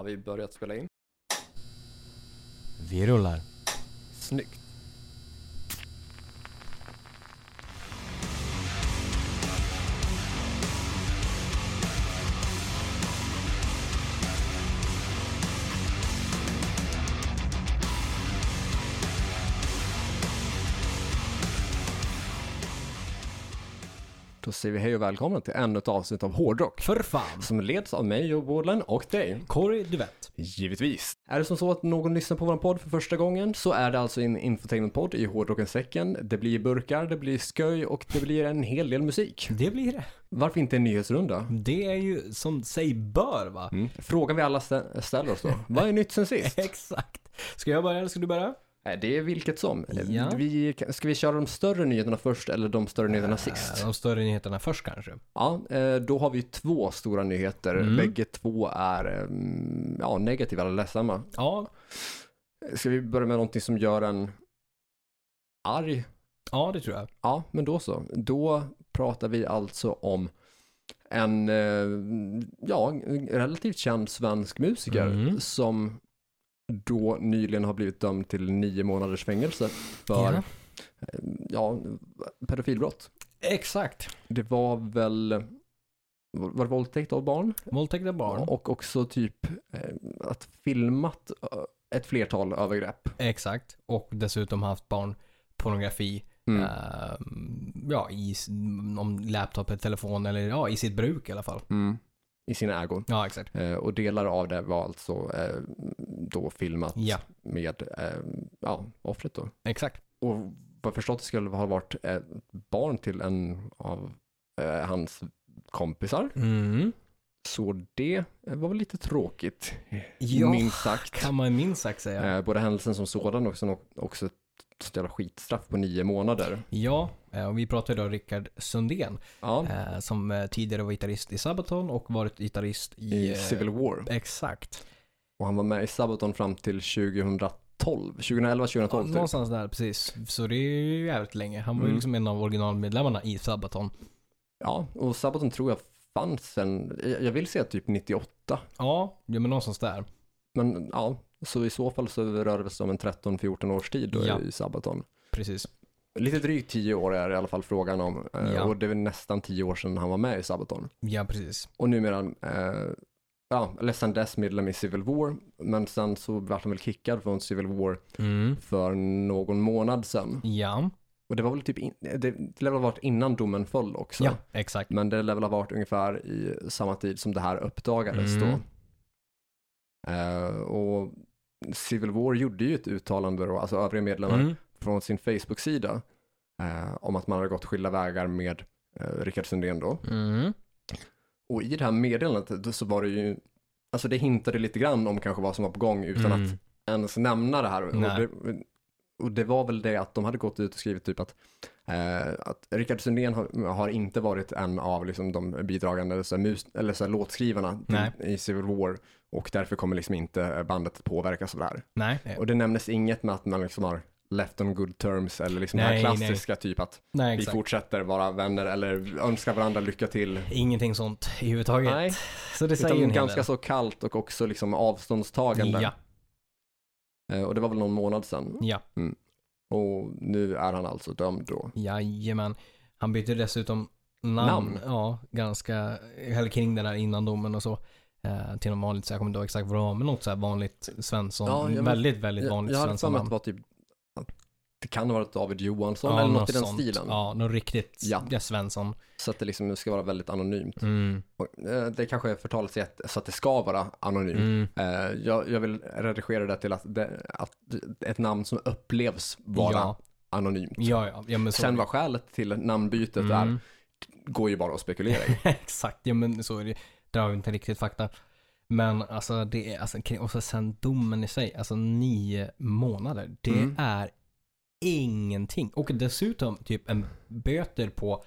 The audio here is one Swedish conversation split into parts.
Har vi börjat spela in? Vi rullar. Snyggt. Då säger vi hej och välkomna till ännu ett avsnitt av Hårdrock. För fan. Som leds av mig, Joe Bådlen, och dig. Corey, du vet. Givetvis. Är det som så att någon lyssnar på vår podd för första gången så är det alltså en infotainmentpodd i hårdrockens säcken. Det blir burkar, det blir sköj och det blir en hel del musik. Det blir det. Varför inte en nyhetsrunda? Det är ju som sig bör va? Mm. Frågan vi alla stä- ställer oss då. Vad är nytt sen sist? Exakt. Ska jag börja eller ska du börja? Nej, Det är vilket som. Ja. Vi, ska vi köra de större nyheterna först eller de större nyheterna sist? Eh, De större nyheterna först kanske. Ja, eh, då har vi två stora nyheter. Mm. Bägge två är mm, ja, negativa eller ledsamma. Ja, Ska vi börja med någonting som gör en arg? ja det tror jag. Ja, men då så. Då pratar vi alltså om en eh, ja, relativt känd svensk musiker Mm. som då nyligen har blivit dömd till nio månaders fängelse för Ja. ja, pedofilbrott. Exakt. Det var väl var det våldtäkt av barn? Våldtäkt av barn. Och också typ eh, att filmat eh, ett flertal övergrepp. Exakt. Och dessutom haft barnpornografi. Mm. eh, ja, i om laptop, eller telefon eller ja, i sitt bruk i alla fall. Mm. I sina ägon. Ja, exakt. Eh, och delar av det var alltså eh, då filmat Ja, med eh, ja, offret då. exakt. Och vad förstått skulle ha varit ett barn till en av eh, hans kompisar. Mm. Så det var väl lite tråkigt, Ja, minst sagt. kan man minst sagt säga. Eh, både händelsen som sådan och sen också ett jävla skitstraff på nio månader. Ja, och vi pratar idag om Rickard Sundén. Ja, Eh, som eh, tidigare var gitarrist i Sabaton och varit gitarrist i... i eh, Civil War. Exakt. Och han var med i Sabaton fram till 2012, 2011, 2012 typ. Någonstans där, precis. Så det är ju jävligt länge. Han var ju Mm. liksom en av originalmedlemmarna i Sabaton. Ja, och Sabaton tror jag fanns sen, jag jag vill säga typ 98. Ja, ja men någonstans där. Men ja, så i så fall så rör det sig om en 13-14 års tid då Ja. i Sabaton. Precis. Lite drygt 10 år är i alla fall frågan om. eh, Ja. Och det är nästan 10 år sedan han var med i Sabaton. Ja, precis. Och numera, eh, ja, eller sen dess medlem i Civil War. Men sen så vart han väl kickad från Civil War Mm. för någon månad sedan. Ja, Och det var väl typ, in, det, det lär väl ha varit innan domen föll också. ja, exakt. Men det lär väl ha varit ungefär i samma tid som det här uppdagades Mm. då. Eh, och Civil War gjorde ju ett uttalande då, alltså övriga medlemmar Mm. Från sin Facebook-sida eh, om att man hade gått skilda vägar med eh, Rickard Sundén då. Mm. Och i det här meddelandet så var det ju, alltså det hintade lite grann om kanske vad som var på gång utan Mm. att ens nämna det här. Och det, och det var väl det att de hade gått ut och skrivit typ att, eh, att Rickard Sundén har, har inte varit en av liksom, de bidragande så här, mus, eller, så här, låtskrivarna till, i Civil War och därför kommer liksom inte bandet påverkas av det här. Nej, Och det nämndes inget med att man liksom har left on good terms eller liksom Nej, här nej. klassiska typ att nej vi fortsätter vara vänner eller önskar varandra lycka till. Ingenting sånt i huvudtaget. Nej, Så det säger en utan hel ganska del. så kallt och också liksom avståndstagande. Ja, Eh, Och det var väl någon månad sedan. ja, Och nu är han alltså dömd då. jajamän. Han bytte dessutom namn. Namn? Ja, ganska, eller kring den här innan domen och så. Eh, till något vanligt, så jag kommer inte ihåg exakt vad det var, men något så här vanligt Svensson. Ja, jag- väldigt, väldigt Jag, vanligt jag hade för Svensson mig att det var typ, det kan ha varit David Johansson eller något i den stilen. Ja, något riktigt Ja. ja. Svensson. Så att det liksom ska vara väldigt anonymt. Mm. Och, eh, det kanske är förtalssätt så att det ska vara anonymt. Mm. Eh, jag, jag vill redigera det till att, det, att ett namn som upplevs vara Ja. anonymt. Ja, ja, ja. Sen vad skälet till namnbytet är, Mm. går ju bara att spekulera i. Exakt, ja men så är det. Där har vi inte riktigt fakta. Men alltså det är, alltså, och så sen domen i sig, alltså nio månader. Det Mm. är ingenting. Och dessutom typ en böter på,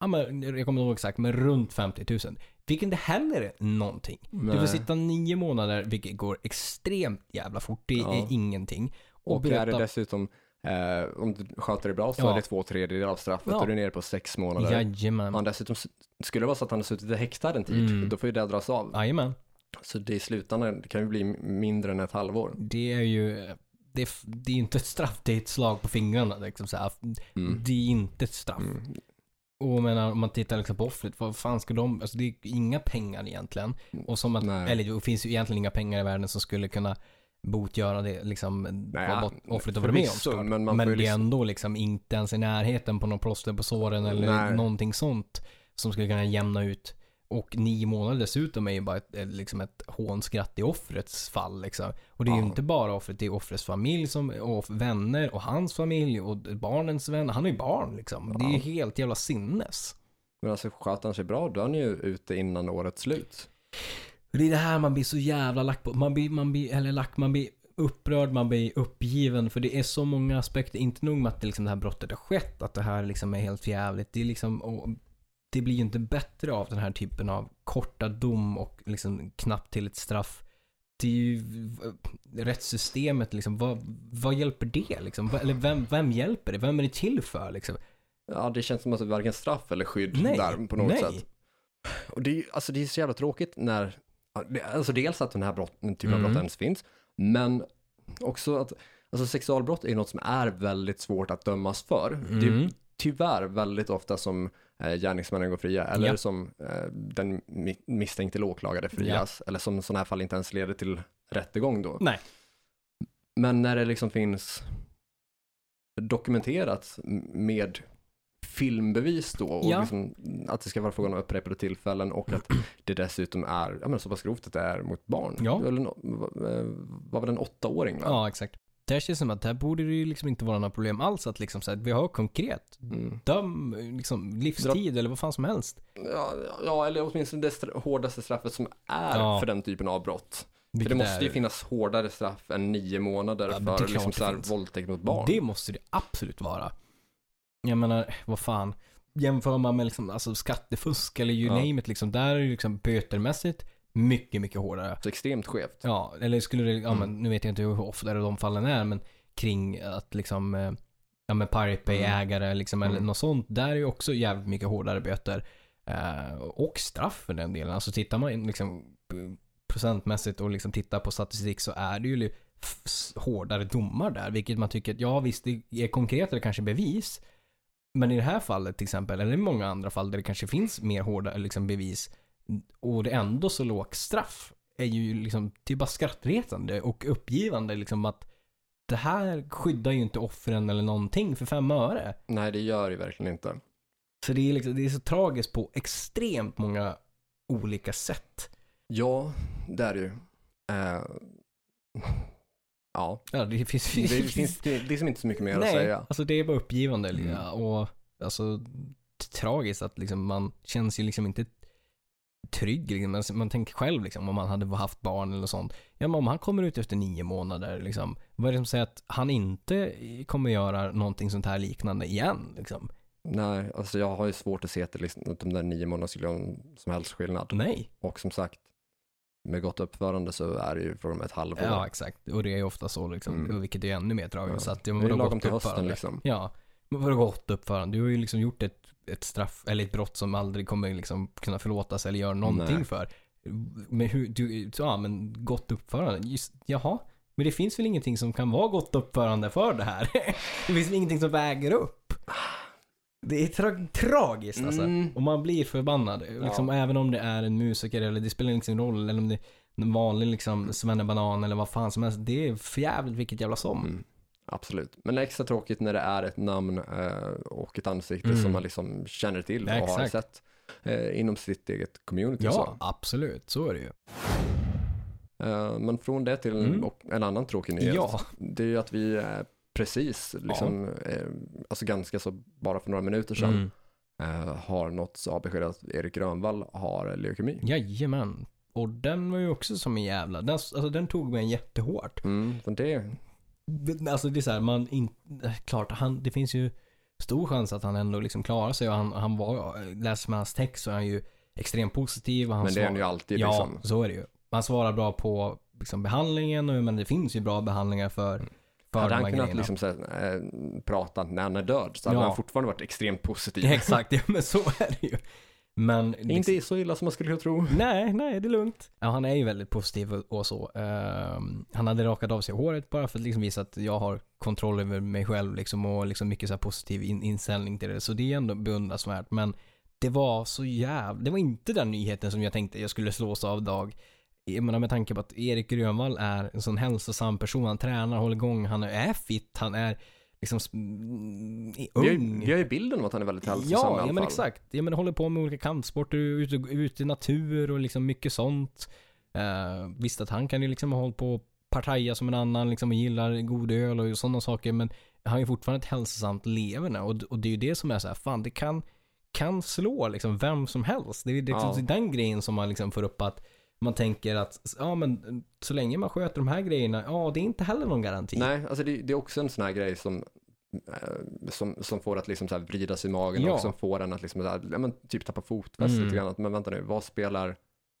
ja men jag kommer inte ihåg exakt, men runt 50 000. Vilket inte heller är någonting. Du Nej. får sitta nio månader, vilket går extremt jävla fort. Det Ja. är ingenting. Och, Och är det dessutom, eh, om du sköter dig bra så Ja. är det två tredjedelar av straffet Ja. och du är nere på sex månader. jajamän. Han dessutom, skulle det vara så att han har suttit häktad en tid, Mm. då får ju det dras av. Jajamän. Så det i slutändan det kan ju bli mindre än ett halvår. Det är ju, det är, det är inte ett straff, det är ett slag på fingrarna. Liksom så. Mm. Det är inte ett straff. Mm. Och menar, om man tittar liksom på offret, vad fan ska de, alltså det är inga pengar egentligen. Och som att, Nej. eller det finns ju egentligen inga pengar i världen som skulle kunna botgöra det, liksom, Nej, vad offret har varit med om. såklart. men men det är liksom- ändå liksom inte ens i närheten på någon plåster på såren eller Nej. någonting sånt som skulle kunna jämna ut. Och nio månader dessutom är ju bara ett, liksom ett hånskratt i offrets fall liksom. Och det är ju Ja. inte bara offret, det är offrets familj som, och vänner och hans familj och barnens vänner. Han har ju barn liksom. Det är ju Ja. helt jävla sinnes. Men alltså sköter han sig bra, då är han ju ute innan årets slut. Det är det här man blir så jävla lack på. Man blir, man blir, eller lack, man blir upprörd, man blir uppgiven. För det är så många aspekter. Inte nog med att det, liksom, det här brottet har skett, att det här liksom är helt jävligt. Det är liksom, det blir ju inte bättre av den här typen av korta dom och liksom knappt till ett straff. Det är ju rättssystemet liksom, vad, vad hjälper det liksom? Eller vem, vem hjälper det? Vem är det till för liksom? Ja, det känns som att det är varken straff eller skydd Nej, där på något nej. sätt. Och det är alltså det är så jävla tråkigt när, alltså dels att den här brott, den typen av Mm. brott ens finns, men också att, alltså sexualbrott är något som är väldigt svårt att dömas för. Det är Mm. tyvärr väldigt ofta som eh, gärningsmännen går fria, eller Ja. som eh, den mi- misstänkte eller åklagade frias, eller som sådana här fall inte ens leder till rättegång då. Nej. Men när det liksom finns dokumenterat med filmbevis då och Ja. liksom att det ska vara frågan om upprepade tillfällen och att det dessutom är ja, men så pass grovt att det är mot barn. Ja. Var, väl en, var- var väl en åttaåring va? Ja, exakt. Det känns som att det här borde det ju liksom inte vara några problem alls att liksom så här, vi har konkret Mm. döm, liksom livstid eller vad fan som helst. Ja, ja, eller åtminstone det stra- hårdaste straffet som är Ja. för den typen av brott. För Vilket det måste ju är- finnas hårdare straff än nio månader Ja, det för liksom det så här våldtäkt mot barn. Det måste det absolut vara. Jag menar, vad fan. Jämför man med liksom, alltså skattefusk eller you Ja. name it liksom. Där är det liksom bötermässigt mycket, mycket hårdare. Så extremt skevt. Ja, eller skulle det, ja Mm. men nu vet jag inte hur ofta de fallen är, men kring att liksom, eh, ja men Pirate Bay-ägare liksom, eller Mm. något sånt. Där är ju också jävligt mycket hårdare böter. Eh, och straff för den delen. Alltså tittar man liksom procentmässigt och liksom tittar på statistik så är det ju hårdare domar där. Vilket man tycker ja visst, det är konkretare kanske bevis. Men i det här fallet till exempel, eller i många andra fall där det kanske finns mer hårda liksom, bevis och det är ändå så lågt straff är ju liksom, är bara skrattretande och uppgivande liksom att det här skyddar ju inte offren eller någonting för fem öre. Nej, det gör det verkligen inte. Så det är, liksom, det är så tragiskt på extremt många olika sätt. Ja, det är det ju. Eh, ja, Ja, det finns, det finns det liksom inte så mycket mer att Nej, säga. alltså det är bara uppgivande. Mm. Och alltså tragiskt att liksom man känns ju liksom inte trygg. Liksom. Man, tänker själv liksom om man hade haft barn eller sånt. Ja men om han kommer ut efter nio månader liksom. Vad är det som säger att han inte kommer göra någonting sånt här liknande igen liksom? Nej, alltså jag har ju svårt att se att, det liksom, att de där nio månaderna skulle göra någon som helst skillnad. Nej. Och som sagt, med gott uppförande så är det ju frågan om ett halvår. Ja exakt. Och det är ju ofta så liksom. Mm. Vilket är ännu mer tragiskt. Ja. Så att, det ja, är men ju vadå lagom till hösten uppförande? liksom. Ja. Men vadå gott uppförande? Du har ju liksom gjort ett, ett straff, eller ett brott som aldrig kommer liksom kunna förlåtas eller göra någonting Nej. för. Men hur, du, ja men gott uppförande, just, jaha. Men det finns väl ingenting som kan vara gott uppförande för det här? det finns väl ingenting som väger upp? Det är tra- tragiskt alltså. Mm. Och man blir förbannad. Liksom, Även om det är en musiker eller det spelar liksom ingen roll. Eller om det är en vanlig liksom svennebanan eller vad fan som helst. Det är för jävligt vilket jävla som. Mm. Absolut. Men extra tråkigt när det är ett namn eh, och ett ansikte Mm. som man liksom känner till och Ja, har sett eh, inom sitt eget community. Ja, Så. absolut. Så är det ju. Eh, men från det till Mm. en annan tråkig nyhet. Ja. Det är ju att vi precis, liksom, eh, alltså ganska så bara för några minuter sedan, Mm. eh, har nåtts av besked att Erik Grönvall har leukemi. Jajamän. Och den var ju också som en jävla, den, alltså den tog mig jättehårt. Mm, det, Alltså det är så här, man in, klart, han, det finns ju stor chans att han ändå liksom klarar sig och han, han var, läser man hans text så är han ju extremt positiv och han men det är han ju alltid Ja, liksom. så är det ju. Man svarar bra på liksom, behandlingen, och, men det finns ju bra behandlingar för, för Hade de han här kunnat grejerna. liksom, så här, eh, prata när han är död så hade Ja. han fortfarande varit extremt positiv. Ja, exakt, ja, men så är det ju. Men liksom- Inte så illa som man skulle kunna tro. Nej, nej, det är lugnt. Ja, han är ju väldigt positiv och, så. Ehm, han hade rakat av sig håret bara för att liksom visa att jag har kontroll över mig själv liksom och liksom mycket så här positiv in, inställning till det. Så det är ändå beundransvärt. Men det var så jävla, det var inte den nyheten som jag tänkte jag skulle slås av dag. Jag menar med tanke på att Erik Grönvall är en sån hälsosam person. Han tränar, håller igång, han är fit, han är liksom mm, Vi har, ung. vi har ju bilden av att han är väldigt hälsosam i Ja, alla ja men fall. exakt. Ja, men håller på med olika kampsporter, ute, ute i natur och liksom mycket sånt. Uh, visst att han kan ju liksom ha hållit på och partaja som en annan liksom och gillar god öl och sådana saker men han ju fortfarande ett hälsosamt leverne och, och det är ju det som är så här, fan det kan, kan slå liksom vem som helst. Det är liksom Ja. den grejen som man liksom får upp att man tänker att, ja men så länge man sköter de här grejerna, ja det är inte heller någon garanti. Nej, alltså det, det är också en sån här grej som, eh, som, som får att liksom så vrida sig i magen Ja. och som får en att liksom så här, ja, men typ tappa fotfästet Mm. lite grann. Men vänta nu, vad spelar,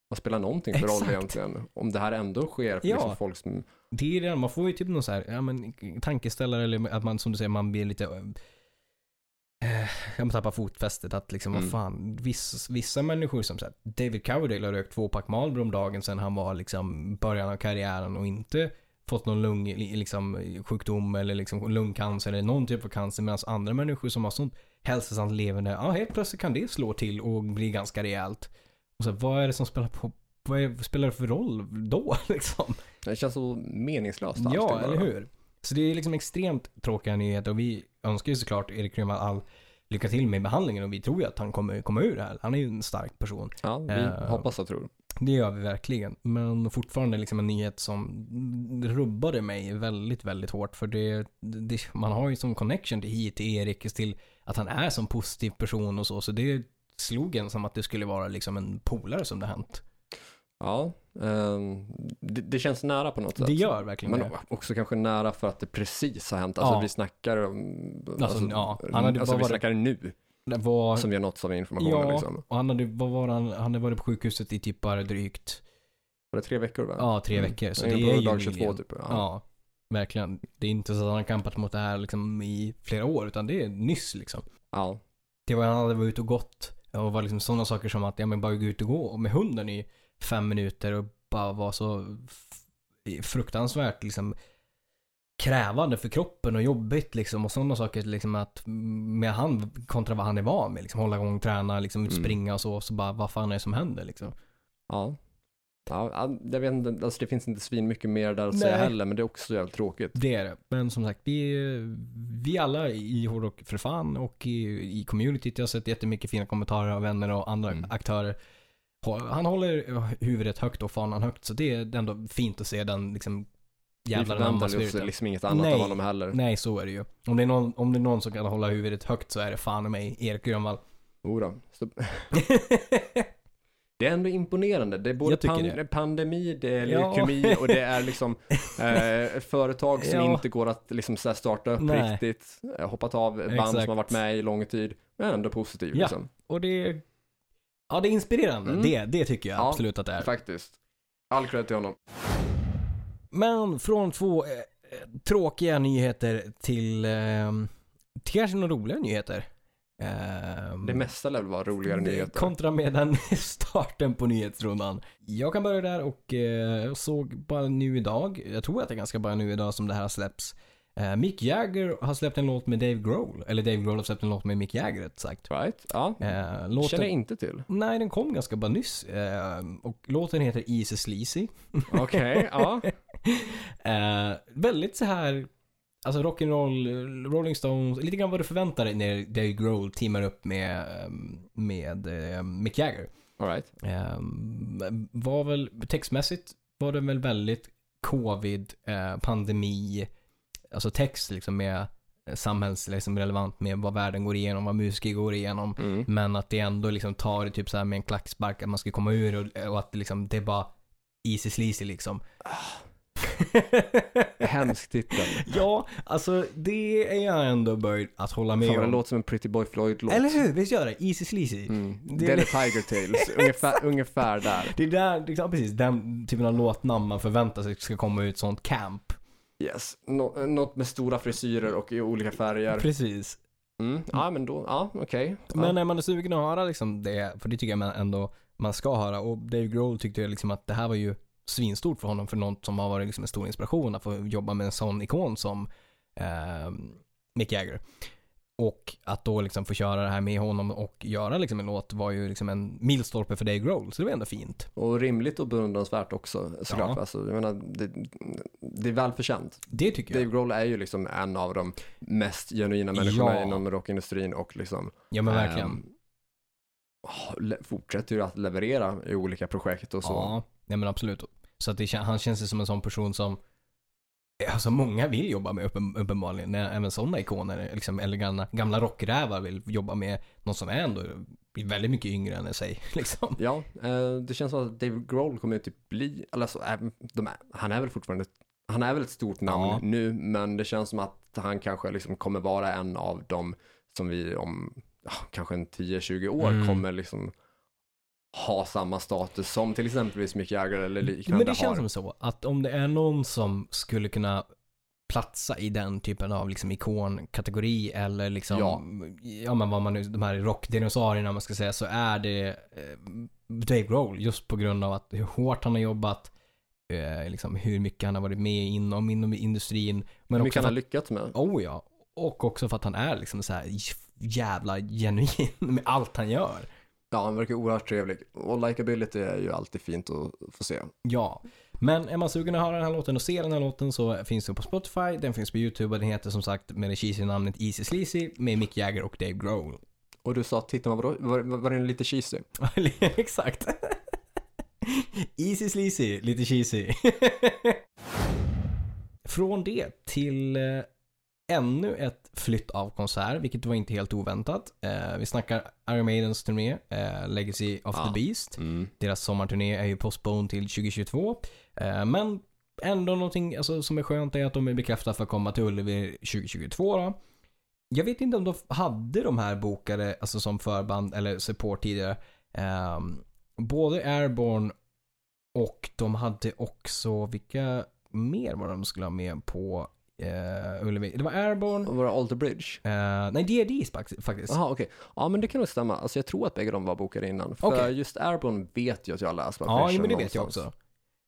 vad spelar någonting för roll Exakt. egentligen? Om det här ändå sker för Ja. liksom folk som, Det är det, man får ju typ någon så här, ja men tankeställare eller att man som du säger, man blir lite jag tappar fotfästet att liksom, Mm. vad fan, vissa, vissa människor som sagt, David Coverdale har rökt två pack Marlboro om dagen sedan han var liksom början av karriären och inte fått någon lung, liksom, sjukdom eller liksom lungcancer eller någon typ av cancer medan andra människor som har sånt hälsosamt levande, ja helt plötsligt kan det slå till och bli ganska rejält. Och så vad är det som spelar på, vad är, spelar det för roll då liksom? det känns så meningslöst Ja, eller hur? Så det är liksom extremt tråkiga nyheter och vi önskar ju såklart Erik Grönvall all lycka till med behandlingen och vi tror ju att han kommer komma ur det här. Han är ju en stark person. Ja, vi Eh, hoppas och tror. Det gör vi verkligen. Men fortfarande liksom en nyhet som rubbade mig väldigt, väldigt hårt. För det, det, man har ju som connection till hit, till Erik, till att han är som positiv person och så. Så det slog en som att det skulle vara liksom en polare som det hänt. Ja, ehm, det, det känns nära på något sätt. Det gör verkligen Men det. också kanske nära för att det precis har hänt. Alltså Ja. vi snackar om, alltså, ja, han hade alltså vi snackar nu Det var... som vi har nåtts av informationen Ja, liksom. och han hade, vad var han, han hade varit på sjukhuset i typ bara drygt, Var det tre veckor va? ja tre Mm. veckor. Så det är ju dag 22 nyligen. typ. Ja. Ja. verkligen. Det är inte så att han har kampat mot det här liksom i flera år, utan det är nyss liksom. ja. Det var han hade varit ute och gått och var liksom sådana saker som att, ja men bara gå ut och gå med hunden i fem minuter och bara vara så fruktansvärt liksom krävande för kroppen och jobbigt liksom och sådana saker liksom att med han kontra vad han är van med liksom hålla igång, träna, liksom Mm. springa och så, så bara vad fan är det som händer liksom. Ja. Ja, ja, jag vet inte, alltså det finns inte svin mycket mer där att säga Nej. heller, men det är också jävligt tråkigt. Det är det. Men som sagt, vi, vi alla i Hårdrock för fan och i, i communityt, jag har sett jättemycket fina kommentarer av vänner och andra Mm. aktörer. Han håller huvudet högt och fanan högt, så det är ändå fint att se den liksom jävla förväntar oss namnspiriten. liksom inget annat Nej. av honom heller. Nej, så är det ju. Om det är, någon, om det är någon som kan hålla huvudet högt så är det fan mig Erik Grönvall. Jodå. Så, det är ändå imponerande. Det är både pan- det. pandemi, det är Ja. leukemi och det är liksom eh, företag som Ja. inte går att liksom så starta upp Nej. riktigt. Eh, hoppat av band Exakt. som har varit med i lång tid. Men ändå positiv Ja. liksom. Och det är, ja det är inspirerande. Mm. Det, det tycker jag Ja, absolut att det är. Faktiskt. All cred till honom. Men från två eh, tråkiga nyheter till, eh, till kanske några roliga nyheter. Eh, Det mesta lär väl vara roligare nyheter. Kontra med den starten på nyhetsrundan. Jag kan börja där och eh, jag såg bara nu idag, jag tror att det är ganska bara nu idag som det här släpps. Eh, Mick Jagger har släppt en låt med Dave Grohl, eller Dave Grohl har släppt en låt med Mick Jagger rätt sagt. Right? Ja. Eh, låten, Känner jag inte till. Nej, den kom ganska bara nyss. Eh, och låten heter Easy Sleazy. Okej, ja. Eh, väldigt så här, alltså rock'n'roll, Rolling Stones, lite grann vad du förväntar dig när Dave Grohl teamar upp med, eh, med eh, Mick Jagger. All right. Eh, var väl, textmässigt var det väl väldigt covid, pandemi, alltså text liksom med samhälls, liksom relevant med vad världen går igenom, vad musiker går igenom. Mm. Men att det ändå liksom tar det typ så här med en klackspark att man ska komma ur och, och att det liksom, det är bara easy sleazy liksom. Hemsk titel. ja, alltså det är jag ändå böjd att hålla med Fan vad det om. låter som en Pretty Boy Floyd-låt. Eller hur? Visst gör det? Easy sleazy. Mm. Det- Det är Tiger Tales, ungefär, ungefär där. Det är där, liksom, precis, den typen av låtnamn man förväntar sig ska komma ut sånt camp. Yes, Nå- något med stora frisyrer och i olika färger. Precis. Mm. Ja, men då, ja, okej. Ja. Men är man sugen att höra liksom det, för det tycker jag man ändå man ska höra. Och Dave Grohl tyckte jag liksom att det här var ju svinstort för honom för något som har varit liksom en stor inspiration att få jobba med en sån ikon som eh, Mick Jagger. Och att då liksom få köra det här med honom och göra liksom en låt var ju liksom en milstolpe för Dave Grohl. Så det var ändå fint. Och rimligt och beundransvärt också såklart. Ja. Alltså, jag menar, det, det är välförtjänt. Det tycker Dave jag. Grohl är ju liksom en av de mest genuina människorna Ja. inom rockindustrin och liksom Ja men verkligen. le- fortsätter ju att leverera i olika projekt och så. Ja, nej men absolut. Så att det, han känns ju som en sån person som Alltså många vill jobba med uppen, uppenbarligen. Även sådana ikoner, liksom, eller gamla, gamla rockrävar vill jobba med någon som är ändå väldigt mycket yngre än sig. Liksom. Ja, eh, det känns som att Dave Grohl kommer ju typ bli, eller så, är, de är, han är väl fortfarande, han är väl ett stort namn Ja. nu, men det känns som att han kanske liksom kommer vara en av dem som vi om kanske en 10-20 år Mm. kommer liksom ha samma status som till exempelvis Mick Jagger eller liknande Men det känns har. som så att om det är någon som skulle kunna platsa i den typen av liksom ikonkategori eller liksom, ja, Ja. men vad man nu, de här rockdinosaurierna man ska säga, så är det eh, Dave Grohl just på grund av att hur hårt han har jobbat, eh, liksom hur mycket han har varit med inom, inom industrin. Men Hur mycket han har lyckats med. oh ja, och också för att han är liksom så här jävla genuin med allt han gör. Ja, han verkar oerhört trevlig. Och likability är ju alltid fint att få se. Ja, men är man sugen att höra den här låten och se den här låten så finns den på Spotify, den finns på YouTube och den heter som sagt med det cheesy namnet Easy Sleazy med Mick Jagger och Dave Grohl. Och du sa, titta man? Var, var, var den lite cheesy? Exakt. Easy Sleazy, lite cheesy. Från det till eh, ännu ett flytt av konsert, vilket var inte helt oväntat. Eh, vi snackar Iron Maidens turné, eh, Legacy of Ja. the Beast. Mm. Deras sommarturné är ju postponed till 2022. Eh, men ändå någonting alltså, som är skönt är att de är bekräftade för att komma till Ullevi 2022 då. Jag vet inte om de hade de här bokade alltså som förband eller support tidigare. Ehm, både Airborne och de hade också, vilka mer var de skulle ha med på eh, Ullevi? Det var Airborne, Och var det Alter Bridge? eh, nej DRD faktiskt. Jaha, okej. Ja, men det kan nog stämma. Alltså jag tror att bägge de var bokade innan. För Okej. just Airborne vet jag att jag har läst på Ja, men det vet jag någonstans. också.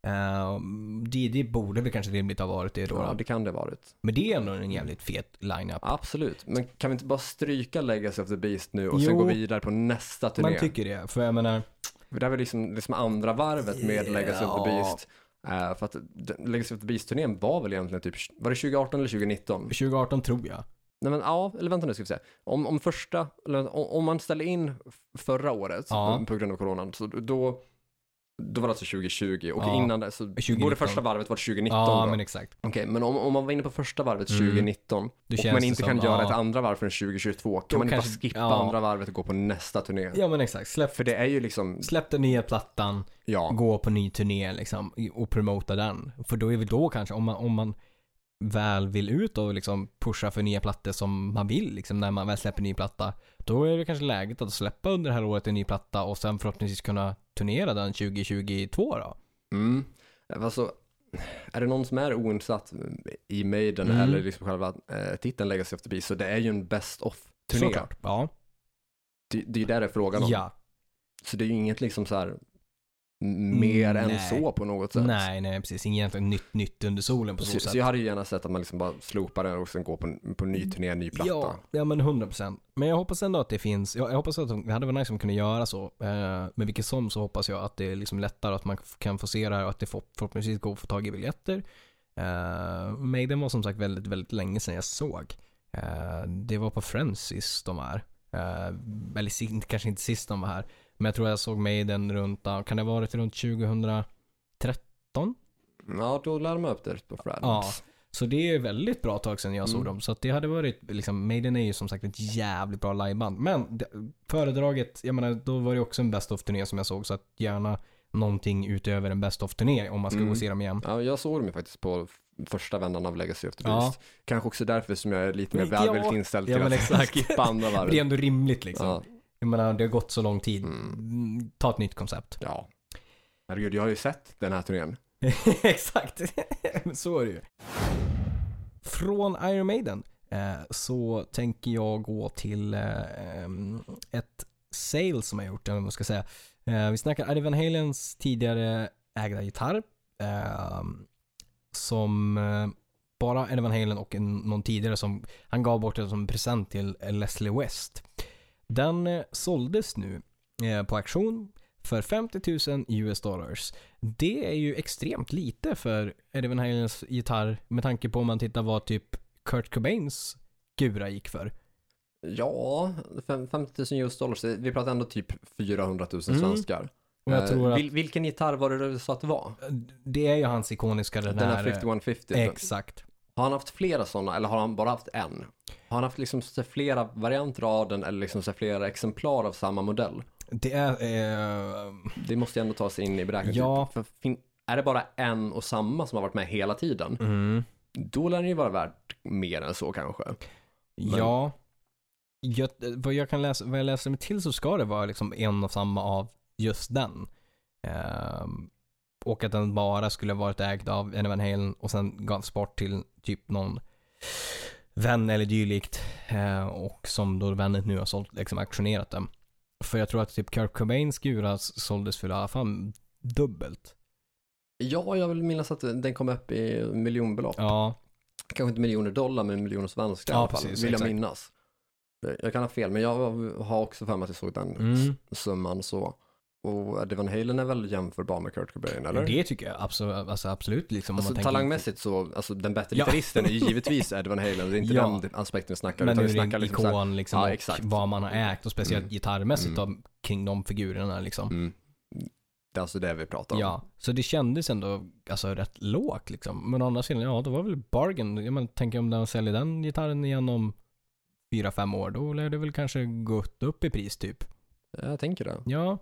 Uh, DD borde väl kanske rimligt ha varit det då. Ja, det kan det ha varit. Men det är ändå en jävligt fet lineup. Absolut. Men kan vi inte bara stryka Legacy of the Beast nu och Jo. sen gå vidare på nästa turné? Man tycker det. För jag menar, det här var liksom, liksom andra varvet med Legacy of the. Beast. Eh, för att Legacy of the Beast-turnén var väl egentligen typ, var det 2018 eller 2019? 2018 tror jag. Nej men ja, eller vänta nu ska vi se. Om, om första, eller om, om man ställer in förra året Ja. på grund av coronan, så då, då var det alltså 2020 och Ja. innan det så 2019. borde första varvet vara 2019 Ja, då. men exakt. Okej, men om, om man var inne på första varvet Mm. 2019 Det och man inte som, kan göra ja. ett andra varv förrän 2022, kan Då man inte kanske- bara skippa ja. andra varvet och gå på nästa turné? Ja, men exakt. Släpp, För det är ju liksom, släpp den nya plattan, ja, gå på ny turné liksom och promota den. För då är vi då kanske, om man, om man väl vill ut och liksom pusha för nya plattor som man vill, liksom när man väl släpper ny platta. Då är det kanske läget att släppa under det här året en ny platta och sen förhoppningsvis kunna turnera den 2022 då. mm. Alltså, är det någon som är oinsatt i Maiden Mm. eller liksom själva eh, titeln Legacy of the Beast, så det är ju en best of-turné. Såklart. Ja. Det, det är ju det det är frågan om. Ja. Så det är ju inget liksom så här m- mer än Nej. så på något sätt. Nej, nej precis. Inget egentligen nytt, nytt under solen på så, Så, sätt. så jag hade ju gärna sett att man liksom bara slopar det och sen går på, på ny turné, ny platta. Ja, ja men 100%. Men jag hoppas ändå att det finns, jag, jag hoppas att de, det hade varit nice om de kunde göra så. Eh, med vilket som så hoppas jag att det är liksom lättare att man kan få se det här och att det får, förhoppningsvis går att få tag i biljetter. Uh, Maiden var som sagt väldigt, väldigt länge sedan jag såg. Eh, det var på Friends sist de var. Uh, eller si- kanske inte sist de var här. Men jag tror jag såg Maiden runt, ja, kan det ha varit runt 2013? Ja, då lär man upp det på Friends. Ja. Så det är väldigt bra tag sedan jag såg Mm. dem. Så det hade varit, liksom, Maiden är ju som sagt ett jävligt bra liveband. Men det, föredraget, jag menar, då var det också en Best of-turné som jag såg. Så att gärna någonting utöver en Best of-turné om man ska Mm. gå och se dem igen. Ja, jag såg dem ju faktiskt på första vändan av Legacy of the Ja. Beast. Kanske också därför som jag är lite mer Ja, välvilligt inställd ja, till att exakt. skippa andra varv. Det är ändå rimligt liksom. Ja, Jag menar, det har gått så lång tid. Mm. Ta ett nytt koncept. ja. Herregud, jag har ju sett den här turnén. Exakt. så är det ju. Från Iron Maiden. eh, så tänker jag gå till eh, ett sale som jag gjort, eller vad man ska säga. Eh, vi snackar Eddie Van Halens tidigare ägda gitarr. Eh, som bara Eddie Van Halen och en, någon tidigare som han gav bort det som en present till Leslie West. Den eh, såldes nu eh, på auktion för 50 000 US dollars. Det är ju extremt lite för Eddie Van Halens gitarr med tanke på om man tittar vad typ Kurt Cobains gura gick för. Ja, fem- 50 000 US dollars, vi pratar ändå typ 400 000 Mm. svenskar. Jag Eh, att vil, vilken gitarr var det du sa att det var? det är ju hans ikoniska den, Den här här... 5150. Exakt. Har han haft flera sådana eller har han bara haft en? Har han haft liksom flera varianter av den eller liksom flera exemplar av samma modell? Det är... Eh, Det måste ju ändå tas in i beräkningen. Ja. För är det bara en och samma som har varit med hela tiden, mm, då lär den ju vara värt mer än så kanske. ja. Jag, vad jag kan läsa, vad jag läser mig till så ska det vara liksom en och samma av just den. Ehm, och att den bara skulle varit ägd av Eddie Van Halen och sen gavs bort till typ någon vän eller dylikt. Eh, och som då vännen nu har sålt, liksom auktionerat den. För jag tror att typ Kurt Cobains gura såldes för i alla fall dubbelt. Ja, jag vill minnas att den kom upp i miljonbelopp. Ja, Kanske inte miljoner dollar, men miljoner svenska i Ja, alla fall, precis, vill jag exakt. minnas. Jag kan ha fel, men jag har också för mig att jag såg den mm. summan så. Och Eddie Van Halen är väl jämförbar med Kurt Cobain, eller? det tycker jag absolut, alltså absolut liksom. om Alltså talangmässigt så, alltså den bättre Ja. gitarristen är ju givetvis Van Halen, det är inte Ja. den aspekten vi snackar, Men utan vi är snackar liksom ikon liksom Ja, och exakt. vad man har ägt och speciellt Mm. gitarrmässigt Mm. kring de figurerna liksom. mm, det är alltså det vi pratar om. Ja, så det kändes ändå alltså, rätt lågt liksom. Men å andra sidan, ja det var väl bargain. Jag menar, tänker om den säljer den gitarren igen om fyra, fem år, då lär det väl kanske gått upp i pris typ. Jag tänker det. Ja,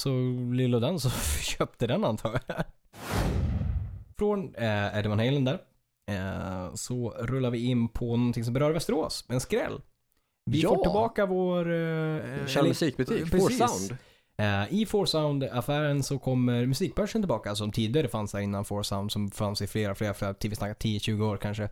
så lilla den så köpte den antar jag. Från eh, Eddie Van Halen där, eh, så rullar vi in på någonting som berör Västerås, en skräll. Vi Ja. får tillbaka vår... Eh, Kör eller- musikbutik, precis. Four Sound. Eh, I Four Sound-affären så kommer musikbörsen tillbaka som tidigare fanns där innan Four Sound som fanns i flera, flera, flera, snackar 10-20 år kanske.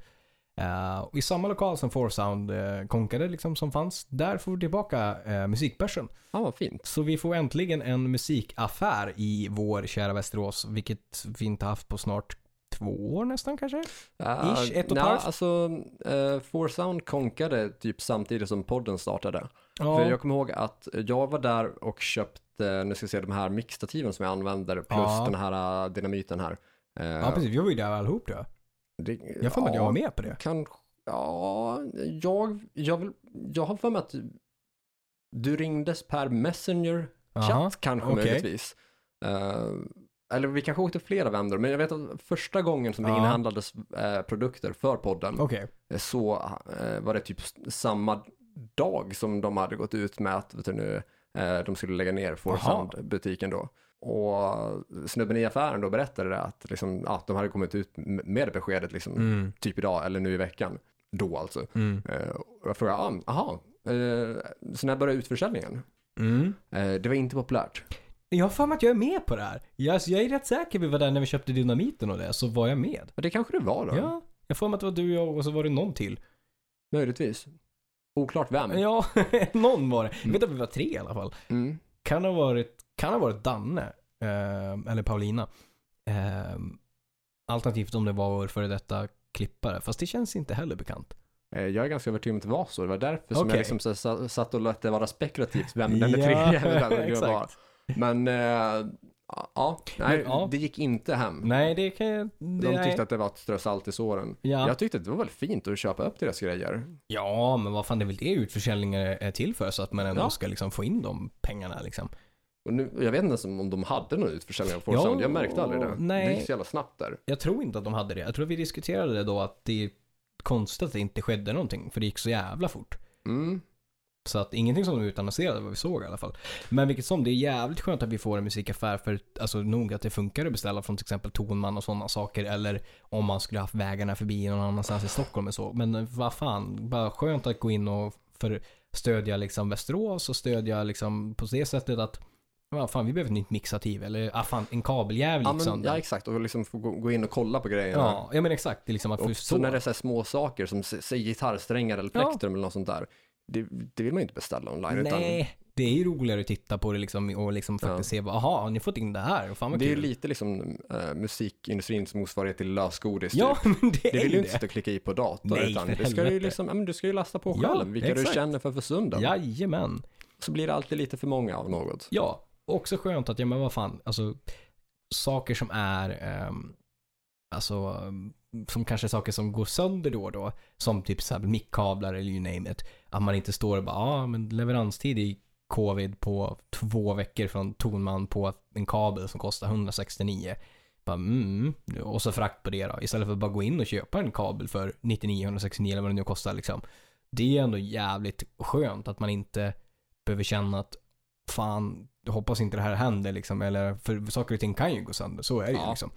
Och I samma lokal som Four Sound uh, konkade liksom som fanns, där får vi tillbaka uh, musikbörsen. Ja, vad fint. Så vi får äntligen en musikaffär i vår kära Västerås, vilket vi inte haft på snart två år nästan kanske? Ja, Ish, ett och ett halvt. alltså, uh, Four Sound konkade typ samtidigt som podden startade. Ja, För jag kommer ihåg att jag var där och köpte, nu ska vi se, de här mixstativen som jag använder, plus Ja. den här uh, dynamiten här. Eh, ja precis. Vi var ju där allihop jag. Det, Jag får mig att jag var med på det. Kanske, ja, jag, jag, vill, jag har för mig att du ringdes per Messenger Jaha, chatt kanske okej. möjligtvis. Eh, eller vi kanske åkte flera vändor, men jag vet att första gången som det Ja. inhandlades eh, produkter för podden Okej. eh, så eh, var det typ samma dag som de hade gått ut med att vet du, nu, eh, de skulle lägga ner. Sound-butiken då. Och snubben i affären då berättade det att liksom, ja, de hade kommit ut med det beskedet liksom, Mm. typ idag eller nu i veckan. Då alltså. Mm. Eh, och jag frågade, ah, aha, eh, så när började utförsäljningen? Mm. Eh, det var inte populärt. Jag har för mig att jag är med på det här. Jag, alltså, jag är rätt säker vi var där när vi köpte dynamiten och det, så var jag med. Det kanske det var då. Ja, jag får mig att det var du och jag och så var det någon till. Möjligtvis. Oklart vem. Ja, någon var det. Jag vet att vi var tre i alla fall. Mm. Kan ha varit, kan ha varit Danne, eh, eller Paulina. Eh, alternativt om det var vår före detta klippare, fast det känns inte heller bekant. Eh, Jag är ganska övertygad om att det var så. Det var därför som jag liksom så, satt och lät det vara spekulativt vem den där tredje var. Men eh, ja, nej, ja. det gick inte hem. Nej, det kan jag... Det, De tyckte att det var att strö salt i såren. ja. Jag tyckte att det var väl fint att köpa upp deras grejer. ja, men vad fan, det är väl det utförsäljningar är till för, så att man ändå Ja. ska liksom få in de pengarna liksom. Och nu, jag vet inte ens om de hade någon utförsäljning av Ja, Sound. Jag märkte aldrig det. nej. Det gick så jävla snabbt där. Jag tror inte att de hade det. Jag tror vi diskuterade det då att det är konstigt att det inte skedde någonting, för det gick så jävla fort. Mm. Så att ingenting som de utannonserade vad vi såg i alla fall. Men vilket som, det är jävligt skönt att vi får en musikaffär för alltså nog att det funkar att beställa från till exempel Tonman och sådana saker. Eller om man skulle haft vägarna förbi någon annanstans i Stockholm och så. Men eh, vad fan, bara skönt att gå in och för stödja liksom Västerås och stödja liksom på det sättet att vad fan vi behöver ett nytt mixativ eller ah, fan en kabeljävel Ja, men, sönder. ja exakt, och liksom få gå, gå in och kolla på grejerna. Ja, ja men exakt. Det är liksom att Och förstå. så när det är så här små saker som säg gitarrsträngar eller Ja. plektrum eller något sånt där. Det, det vill man ju inte beställa online. Utan Nej, det är ju roligare att titta på det liksom och liksom faktiskt se, aha, ni fått in det här? Fan vad det är ju lite liksom äh, musikindustrins motsvarighet till lösgodis. Ja, typ. men det, Det är vill ju du inte sitta och klicka i på datorn. Nej, utan det ska du, ju liksom, ja, men du ska ju lasta på Ja, själv, vilka exakt. du känner för för stunden. Jajamän. Så blir det alltid lite för många av något. Ja, också skönt att, ja men vad fan, alltså saker som är, um, alltså som kanske är saker som går sönder då och då, som typ så här mickkablar eller you name it. Att man inte står och bara, ja ah, men leveranstid i covid på två veckor från Tonman på en kabel som kostar 169. Bara, mm, och så frakt på det då. Istället för att bara gå in och köpa en kabel för 99-169 eller vad det nu kostar liksom. Det är ändå jävligt skönt att man inte behöver känna att fan, jag hoppas inte det här händer liksom. Eller, för saker och ting kan ju gå sönder, så är det ju Ja. liksom.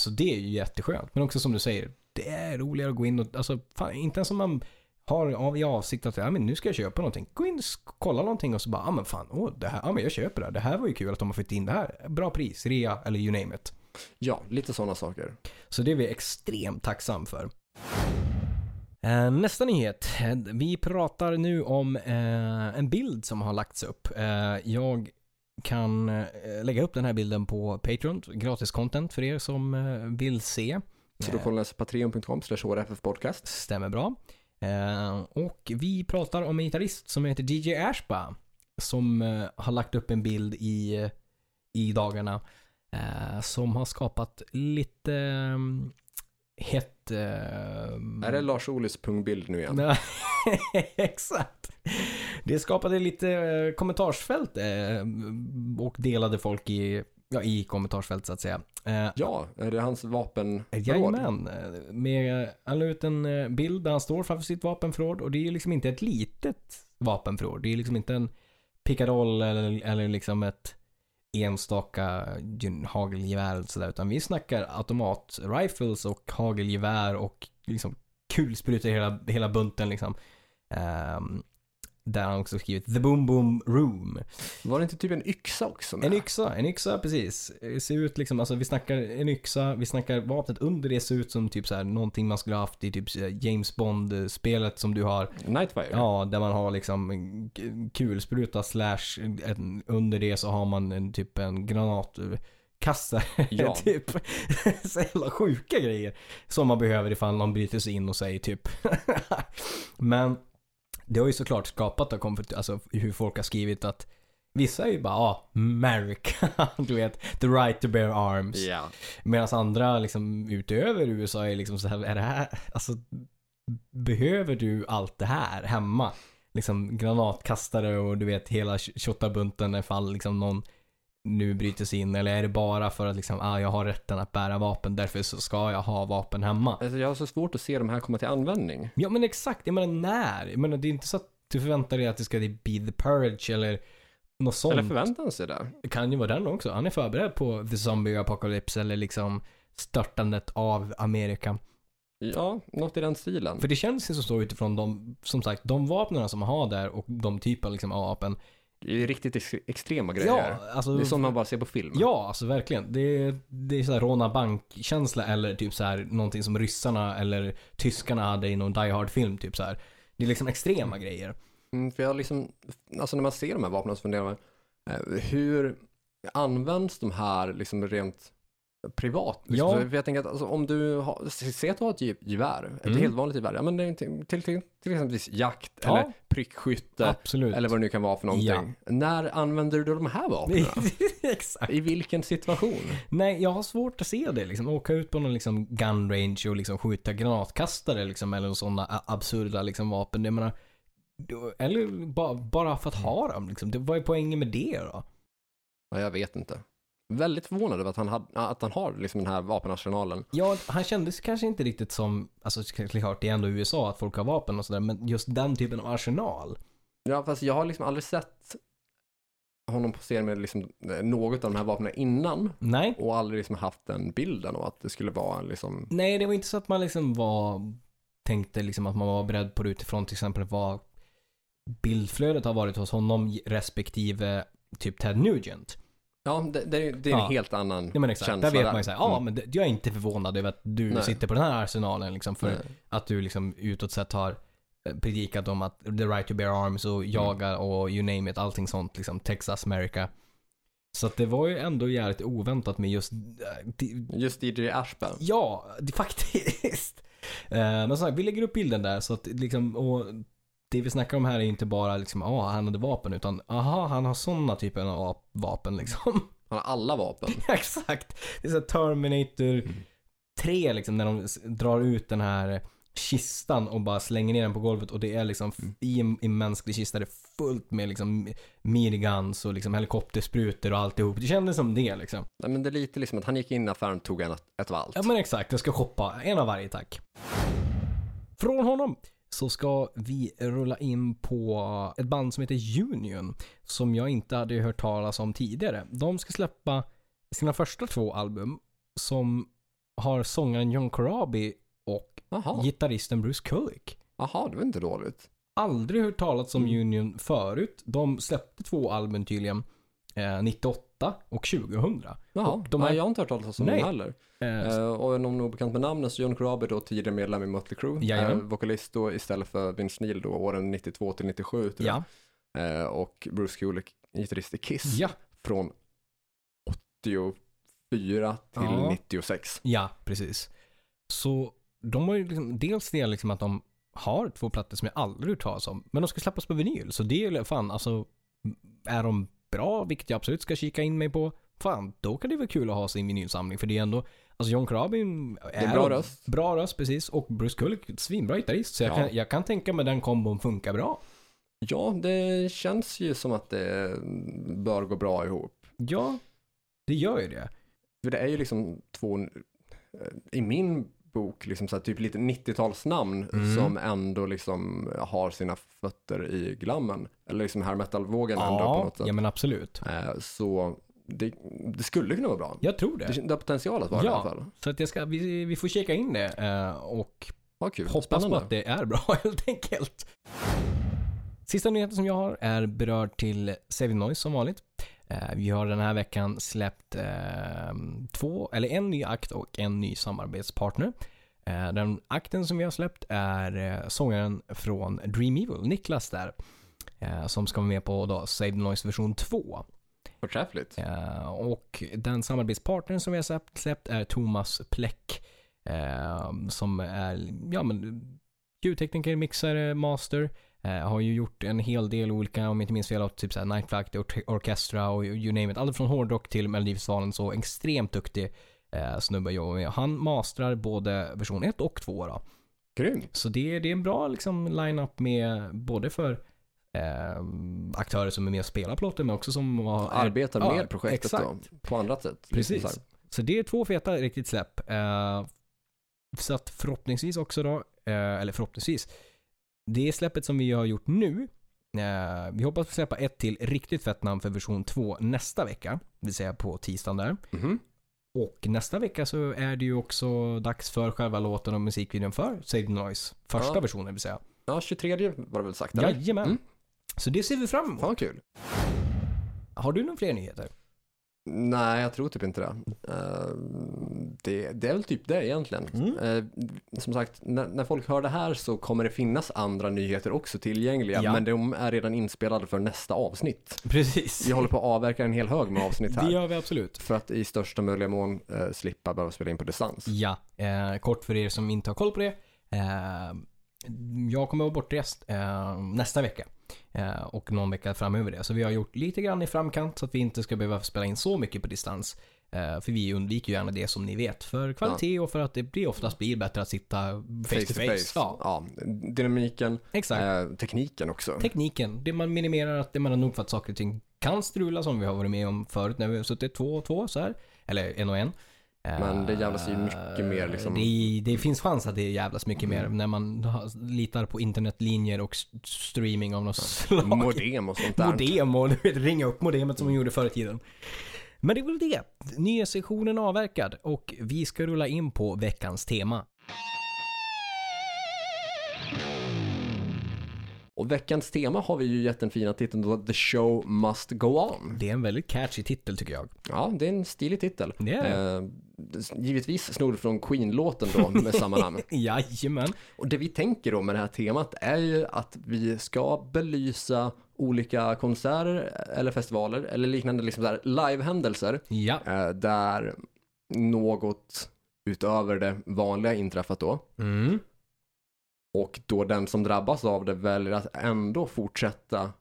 Så det är ju jätteskönt. Men också som du säger, det är roligare att gå in och, alltså fan, inte ens om man har av i avsikt att, ja men nu ska jag köpa någonting. Gå in och kolla någonting och så bara, ja men fan, åh, det här, ja men jag köper det här. Det här var ju kul att de har fått in det här. Bra pris, rea eller you name it. Ja, lite sådana saker. Så det är vi extremt tacksam för. Eh, Nästa nyhet. Eh, Vi pratar nu om eh, en bild som har lagts upp. Jag kan lägga upp den här bilden på Patreon, gratis content för er som vill se. Så då kollar jag patreon.com slash podcast. Stämmer bra. Och vi pratar om en gitarrist som heter DJ Ashba. Som har lagt upp en bild i, i dagarna. Som har skapat lite um, hett... eh, Är det Lars Ohlys pungbild nu igen? Exakt. Det skapade lite eh, kommentarsfält eh, och delade folk i, ja, i kommentarsfält så att säga. Eh, Ja, är det hans vapenförråd? Jajamän. Med, han la ut en bild där han står framför sitt vapenförråd och det är ju liksom inte ett litet vapenförråd. Det är liksom inte en pickadoll eller, eller liksom ett enstaka hagelgevär eller sådär. Utan vi snackar automat-rifles och hagelgevär och liksom kulsprutor hela, hela bunten liksom. Um, där han också skrivit The Boom Boom Room. Var det inte typ en yxa också? Med? En yxa, en yxa precis. Det ser ut liksom, alltså vi snackar en yxa, vi snackar vapnet under det ser ut som typ så här någonting man skulle ha haft i typ James Bond-spelet som du har. Nightfire? Ja, där man har liksom kulspruta slash under det så har man en typ en granatkastare. Ja. typ. så jävla sjuka grejer. Som man behöver ifall någon bryter sig in och säger typ. Men det har ju såklart skapat och alltså hur folk har skrivit att Vissa är ju bara, ah, America, du vet, the right to bear arms. Ja. Medan andra liksom utöver USA är liksom så här, är det här, alltså behöver du allt det här hemma? Liksom granatkastare och du vet hela tjottabunten ifall liksom någon nu bryter sig in eller är det bara för att liksom, ah, jag har rätten att bära vapen därför så ska jag ha vapen hemma? Alltså, jag har så svårt att se de här komma till användning. Ja men exakt, jag menar när? Jag menar det är inte så att du förväntar dig att det ska bli the purge eller något sånt. Eller förväntar han sig det? Det kan ju vara den också. Han är förberedd på the zombie apocalypse eller liksom störtandet av Amerika. Ja, något i den stilen. För det känns ju så utifrån de, som sagt, de vapnen som man har där och de typer liksom av vapen. Det är riktigt ex extrema grejer. Ja, alltså. Det är sånt man bara ser på film. Ja, alltså verkligen. Det är, det är så här råna bankkänsla eller typ så här någonting som ryssarna eller tyskarna hade i någon Die Hard-film typ så här. Det är liksom extrema grejer. Mm, för jag liksom, alltså när man ser de här vapnen så funderar man, eh, hur används de här liksom rent privat? Liksom? Ja. Så jag tänker att alltså, om du har, säg att du har ett ge- gevär, ett Mm. helt vanligt gevär, ja men till, till, till, till exempel jakt Ja. eller prickskytte Absolut. eller vad det nu kan vara för någonting. När använder du de här vapnen? Exakt. I vilken situation? Nej, jag har svårt att se det liksom. Åka ut på någon liksom gun range och liksom skjuta granatkastare liksom eller sådana absurda liksom vapen. Jag menar, eller bara, bara för att ha dem liksom. Det, vad är poängen med det då? Ja, jag vet inte. Väldigt förvånad över att han, had, att han har liksom den här vapenarsenalen. Ja, han kändes kanske inte riktigt som, alltså klart det är ändå USA att folk har vapen och sådär, men just den typen av arsenal. Ja, fast jag har liksom aldrig sett honom posera med liksom eh, något av de här vapnen innan Nej. och aldrig liksom haft den bilden och att det skulle vara liksom Nej, det var inte så att man liksom var, tänkte liksom att man var beredd på det utifrån till exempel vad bildflödet har varit hos honom respektive typ Ted Nugent. Ja, det, det, är- det är en Ja. helt annan Ja men exakt, känsla där vet man ju såhär, ja Mm. men det, jag är inte förvånad över att du Nej. sitter på den här arsenalen liksom för Nej. att du liksom utåt sett har eh, predikat om att the right to bear arms och jaga och you name it, allting sånt liksom, Texas, America. Så att det var ju ändå jävligt oväntat med just, eh, di- Just DJ Ashba. ja, det, faktiskt. Eh, men som sagt, vi lägger upp bilden där så att liksom, och det vi snackar om här är inte bara liksom, ja han hade vapen utan, aha han har sådana typer av vapen liksom. Han har alla vapen. Exakt. Det är så Terminator Mm. 3 liksom när de drar ut den här kistan och bara slänger ner den på golvet och det är liksom Mm. i en, en mänsklig kista det är fullt med liksom miniguns och liksom helikoptersprutor och alltihop. Det kändes som det liksom. Nej, men det är lite liksom att han gick in i affären och tog en, ett av allt. Ja men exakt, jag ska shoppa en av varje tack. Från honom så ska vi rulla in på ett band som heter Union. Som jag inte hade hört talas om tidigare. De ska släppa sina första två album som har sångaren John Corabi och Jaha, gitarristen Bruce Kulick. Jaha, det var inte dåligt. Aldrig hört talas om Mm. Union förut. De släppte två album tydligen. Eh, 98 och 2000. Jaha, Och de här- Nej, jag har inte hört talas om dem heller. Eh, Eh, och är någon obekant med namnet så John Corabi då tidigare medlem i Mötley Crüe. Eh, vokalist då istället för Vince Neil då åren 92 till 97 tror ja, jag. Och Bruce Kulick, gitarrist i Kiss. ja, Från 84 till Ja. 96. Ja, precis. Så de har ju liksom, dels det liksom att de har två plattor som jag aldrig hört talas om. Men de ska släppas på vinyl. Så det är ju fan, alltså är de bra, vilket jag absolut ska kika in mig på, fan, då kan det vara kul att ha sin vinylsamling. För det är ändå, alltså John Corabi är, en bra röst. Bra röst, precis. Och Bruce Kulick, svinbra gitarrist. Så jag, Ja. kan, jag kan tänka mig den kombon funkar bra. Ja, det känns ju som att det bör gå bra ihop. Ja, det gör ju det. För det är ju liksom två, eh, i min bok, liksom så här, typ lite 90-talsnamn Mm. som ändå liksom har sina fötter i glammen. Eller liksom här metal-vågen ändå på Ja, något sätt. ja men absolut. Eh, Så det, det skulle kunna vara bra. Jag tror det. Det, det har potential att vara det i Ja. alla fall. Så att jag ska, vi, vi får checka in det eh, och Vad kul. Hoppas Spännande. på att det är bra helt enkelt. Sista nyheten som jag har är berörd till Saving Noise som vanligt. Eh, Vi har den här veckan släppt eh, två, eller en ny akt och en ny samarbetspartner. Eh, Den akten som vi har släppt är sångaren från Dream Evil, Niklas där. Som ska vara med på då Save the Noise version 2. Förträffligt. Och den samarbetspartnern som vi har släppt, är Thomas Pleck. Som är, ja men, ljudtekniker, mixare, master. Eh, har ju gjort en hel del olika, om jag inte minns fel, typ såhär Night Flight, Or- Orchestra och you name it. Allt från hårdrock till Melodifestivalen. Så extremt duktig eh, snubbe jobba med. Han mastrar både version 1 och 2 då. Grymt. Så det, det är en bra liksom, line-up med både för eh, aktörer som är med och spelar på låten men också som har, Arbetar ja, med projektet exakt. då, på andra sätt. Precis. Liksom så här. Så det är två feta riktigt släpp. Eh, så att förhoppningsvis också då, eh, eller förhoppningsvis, det släppet som vi har gjort nu, eh, vi hoppas få släppa ett till riktigt fett namn för version 2 nästa vecka, det vill säga på tisdagen där. Mhm. Och nästa vecka så är det ju också dags för själva låten och musikvideon för Save the Noise. Första Ja. versionen vill säga. Ja, 23 var det väl sagt? eller? Jajamän. Mm. Så det ser vi fram emot. Fan kul. Har du några fler nyheter? Nej, jag tror typ inte det. Eh, det. Det är väl typ det egentligen. Mm. Eh, som sagt, när, när folk hör det här så kommer det finnas andra nyheter också tillgängliga, Ja. men de är redan inspelade för nästa avsnitt. Precis. Vi håller på att avverka en hel hög med avsnitt Det här. gör vi absolut. För att i största möjliga mån eh, slippa behöva spela in på distans. Ja, eh, kort för er som inte har koll på det. Eh, jag kommer vara bortrest eh, nästa vecka. Eh, och någon vecka framöver det. Så vi har gjort lite grann i framkant så att vi inte ska behöva spela in så mycket på distans. Eh, för vi undviker ju gärna det som ni vet. För kvalitet och för att det blir oftast blir bättre att sitta face, to face. Ja, Ja, dynamiken, exakt. eh, tekniken också. Tekniken. Det man minimerar att det man har nog för att saker och ting kan strula som vi har varit med om förut när vi har suttit två och två så här. Eller en och en. Men det jävlas ju mycket mer, liksom. Det, det finns chans att det jävlas mycket mer när man litar på internetlinjer och streaming av något slag. Modem och sånt där. Modem och ringa upp modemet som man gjorde förr i tiden. Men det är väl det. Nya sessionen avverkad och vi ska rulla in på veckans tema. Och veckans tema har vi ju gett den fina titeln då The Show Must Go On. Det är en väldigt catchy titel tycker jag. Ja, det är en stilig titel. Det. Eh, givetvis snodd från Queen-låten då med samma namn. Jajamän. Och det vi tänker då med det här temat är ju att vi ska belysa olika konserter eller festivaler eller liknande liksom där livehändelser Ja. eh, där något utöver det vanliga inträffat då. Mm. Och då den som drabbas av det väljer att ändå fortsätta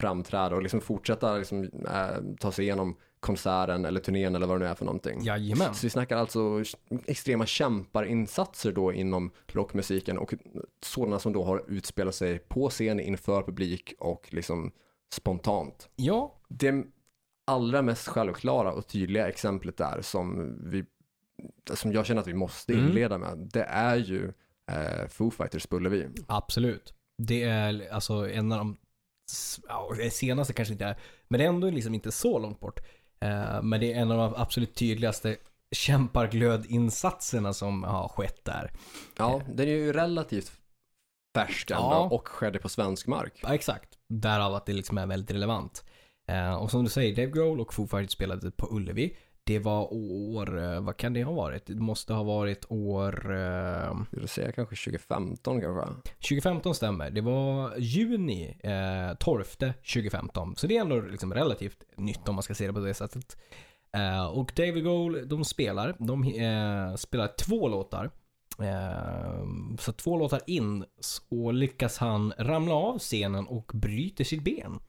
framträda och liksom fortsätta liksom, eh, ta sig igenom konserten eller turnén eller vad det nu är för någonting. Jajamän. Så vi snackar alltså extrema kämparinsatser då inom rockmusiken och sådana som då har utspelat sig på scen inför publik och liksom spontant. Ja, Det allra mest självklara och tydliga exemplet där som vi som jag känner att vi måste Mm. inleda med, det är ju eh, Foo Fighters på Ullevi. absolut. Det är alltså en av de ja, senaste kanske inte är, men det är ändå liksom inte så långt bort. Eh, men det är en av de absolut tydligaste kämparglödinsatserna som har skett där. Ja, den är ju relativt färsk Ja. och skedde på svensk mark. Ja, exakt. Därav att det liksom är väldigt relevant. Eh, och som du säger, Dave Grohl och Foo Fighters spelade på Ullevi. Det var år, eh, vad kan det ha varit? Det måste ha varit år eh, Jag vill säga kanske 2015 kanske. 2015 stämmer. Det var juni eh, 12 2015. Så det är ändå liksom relativt nytt om man ska se det på det sättet. Eh, och David Grohl, de spelar. De eh, spelar två låtar. Eh, så två låtar in så lyckas han ramla av scenen och bryter sitt ben.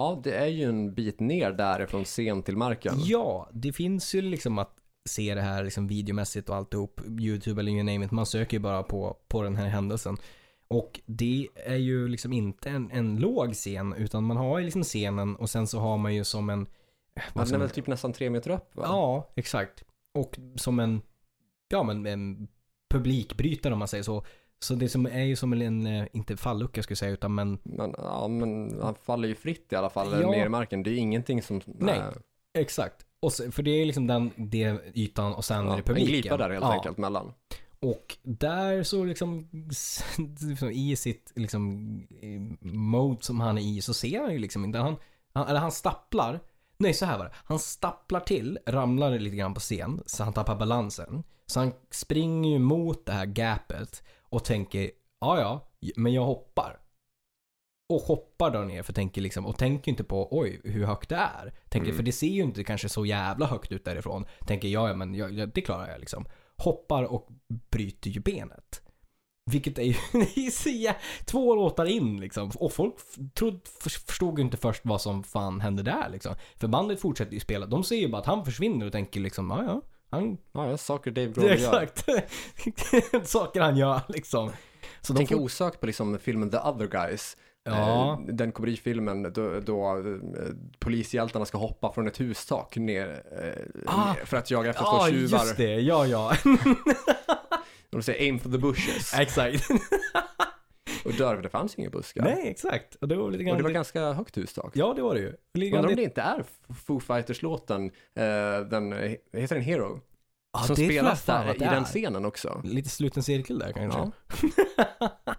Ja, det är ju en bit ner därifrån scen till marken. Ja, det finns ju liksom att se det här liksom videomässigt och alltihop. YouTube eller you name it. Man söker ju bara på, på den här händelsen. Och det är ju liksom inte en, en låg scen utan man har ju liksom scenen och sen så har man ju som en... Ja, vad den ska är man- väl typ nästan tre meter upp va? Ja, exakt. Och som en, ja men en publikbrytare om man säger så. Så det som är ju som en, eh, inte fallucka skulle jag säga utan men Men, ja, men han faller ju fritt i alla fall Ja. ner i marken. Det är ingenting som... Nej. äh, exakt. Och så, för det är liksom den det ytan och sen är ja, det en publiken. glipa där helt ja. enkelt mellan. Och där så liksom, i sitt liksom mode som han är i så ser han ju liksom inte, han, han, eller han stapplar, nej så här var det, han stapplar till, ramlar lite grann på scen så han tappar balansen. Så han springer ju mot det här gapet och tänker, ja ja, men jag hoppar. Och hoppar där ner för tänker liksom, och tänker inte på oj hur högt det är. Tänker, Mm. För det ser ju inte kanske så jävla högt ut därifrån. Tänker ja, ja men jag, jag, det klarar jag liksom. Hoppar och bryter ju benet. Vilket är ju, är två låtar in liksom. Och folk trod, för- förstod ju inte först vad som fan hände där liksom. För bandet fortsätter ju spela. De ser ju bara att han försvinner och tänker liksom, ja ja. Han, Ja, saker Dave Grohl gör. exakt. Saker han gör liksom. Så de Tänker får, osökt på liksom filmen The Other Guys. ja, Eh, Den komedifilmen då, då eh, polishjältarna ska hoppa från ett hustak ner, eh, Ah. ner för att jaga efter ja två tjuvar. just det, ja ja. De säger aim for the bushes. exakt. Och för det fanns inga buskar. Nej, exakt. Och det var lite grann Och det var ganska högt hustak. Ja, det var det ju. Undrar om det- inte är Foo Fighters-låten, eh, den, heter den Hero? Ja, som spelas där i den scenen också. Lite sluten cirkel där kanske. Ja.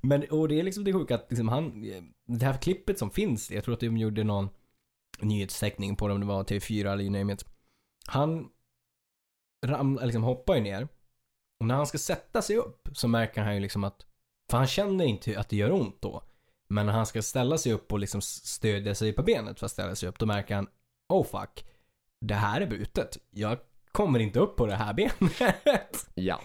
Men, och det är liksom det sjuka att liksom han, det här klippet som finns, jag tror att de gjorde någon nyhetsteckning på det, om det var TV4 eller you name it. Han ramlar, liksom hoppar ju ner. Och när han ska sätta sig upp så märker han ju liksom att, för han känner inte att det gör ont då. Men när han ska ställa sig upp och liksom stödja sig på benet för att ställa sig upp, då märker han, oh fuck, det här är brutet. Jag kommer inte upp på det här benet. Ja.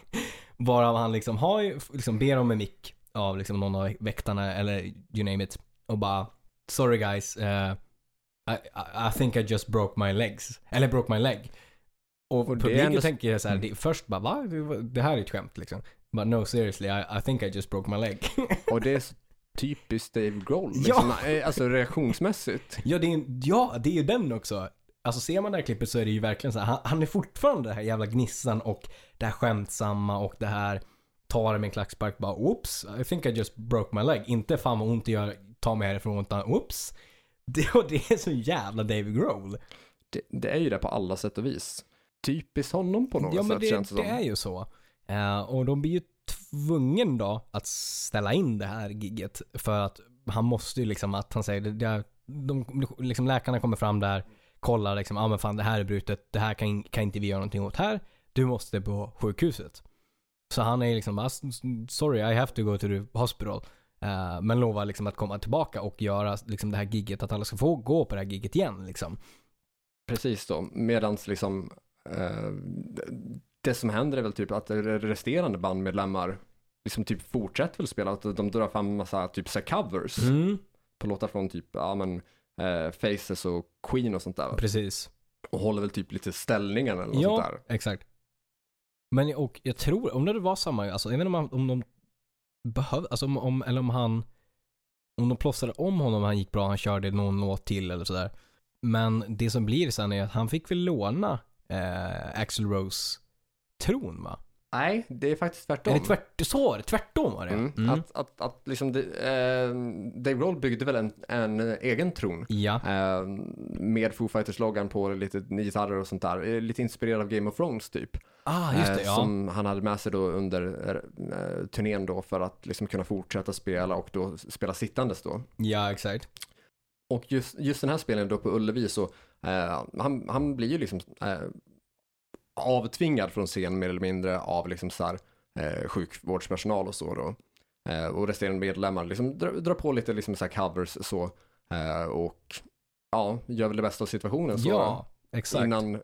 Varav han liksom har liksom ber om en mick av liksom någon av väktarna eller you name it. Och bara Sorry guys, eh, I, I, I think I just broke my legs. Eller broke my leg. Och, Och publiken ändå- tänker så här, det, först bara va? Det här är ett skämt liksom. But no seriously, I, I think I just broke my leg. Och det är typiskt Dave Grohl. Ja. Liksom, eh, Alltså reaktionsmässigt. ja, det är, ja, det är ju den också. Alltså ser man det här klippet så är det ju verkligen så här, han, han är fortfarande det här jävla gnissan och det här skämtsamma och det här tar det med en klackspark bara oops, I think I just broke my leg. Inte fan vad ont det gör, ta mig härifrån utan oops. Det, och det är så jävla David Grohl. Det, det är ju det på alla sätt och vis. Typiskt honom på något Ja men sätt det, känns det det som. är ju så. Eh, och de blir ju tvungen då att ställa in det här gigget för att han måste ju liksom att han säger det, det, de, liksom läkarna kommer fram där, kollar liksom, ja ah, men fan det här är brutet, det här kan, kan inte vi göra någonting åt här, du måste på sjukhuset. Så han är liksom ah, sorry I have to go to the hospital. Uh, men lovar liksom att komma tillbaka och göra liksom det här gigget, att alla ska få gå på det här gigget igen liksom. Precis då, medans liksom uh, det som händer är väl typ att resterande bandmedlemmar liksom typ fortsätter väl spela, att de drar fram massa typ så covers Mm. på låtar från typ, ja men uh, Faces och Queen och sånt där. Precis. Och håller väl typ lite ställningen eller något Ja. sånt där. Exakt. Men och jag tror, om det var samma, alltså jag vet inte om, han- om de behövde, alltså om, om, eller om han, om de plåstrade om honom och han gick bra, han körde någon låt till eller sådär. Men det som blir sen är att han fick väl låna eh, Axl Rose tron va? Nej, det är faktiskt tvärtom. Eller tvärt, så var det, tvärtom var det. Mm. Mm. Att, att, att liksom det, eh, Dave Grohl byggde väl en, en egen tron. Ja, Eh, med Foo Fighters-loggan på lite gitarrer och sånt där. Eh, Lite inspirerad av Game of Thrones typ. ah just det, Eh, ja. Som han hade med sig då under eh, turnén då för att liksom kunna fortsätta spela och då spela sittandes då. Ja, exakt. Och just, just den här spelningen då på Ullevi så, eh, han, han blir ju liksom avtvingad från scen mer eller mindre av liksom så här, eh, sjukvårdspersonal och så då. Eh, och resterande medlemmar liksom drar, drar på lite liksom så covers så. Eh, och ja, gör väl det bästa av situationen så. Ja, exakt. Innan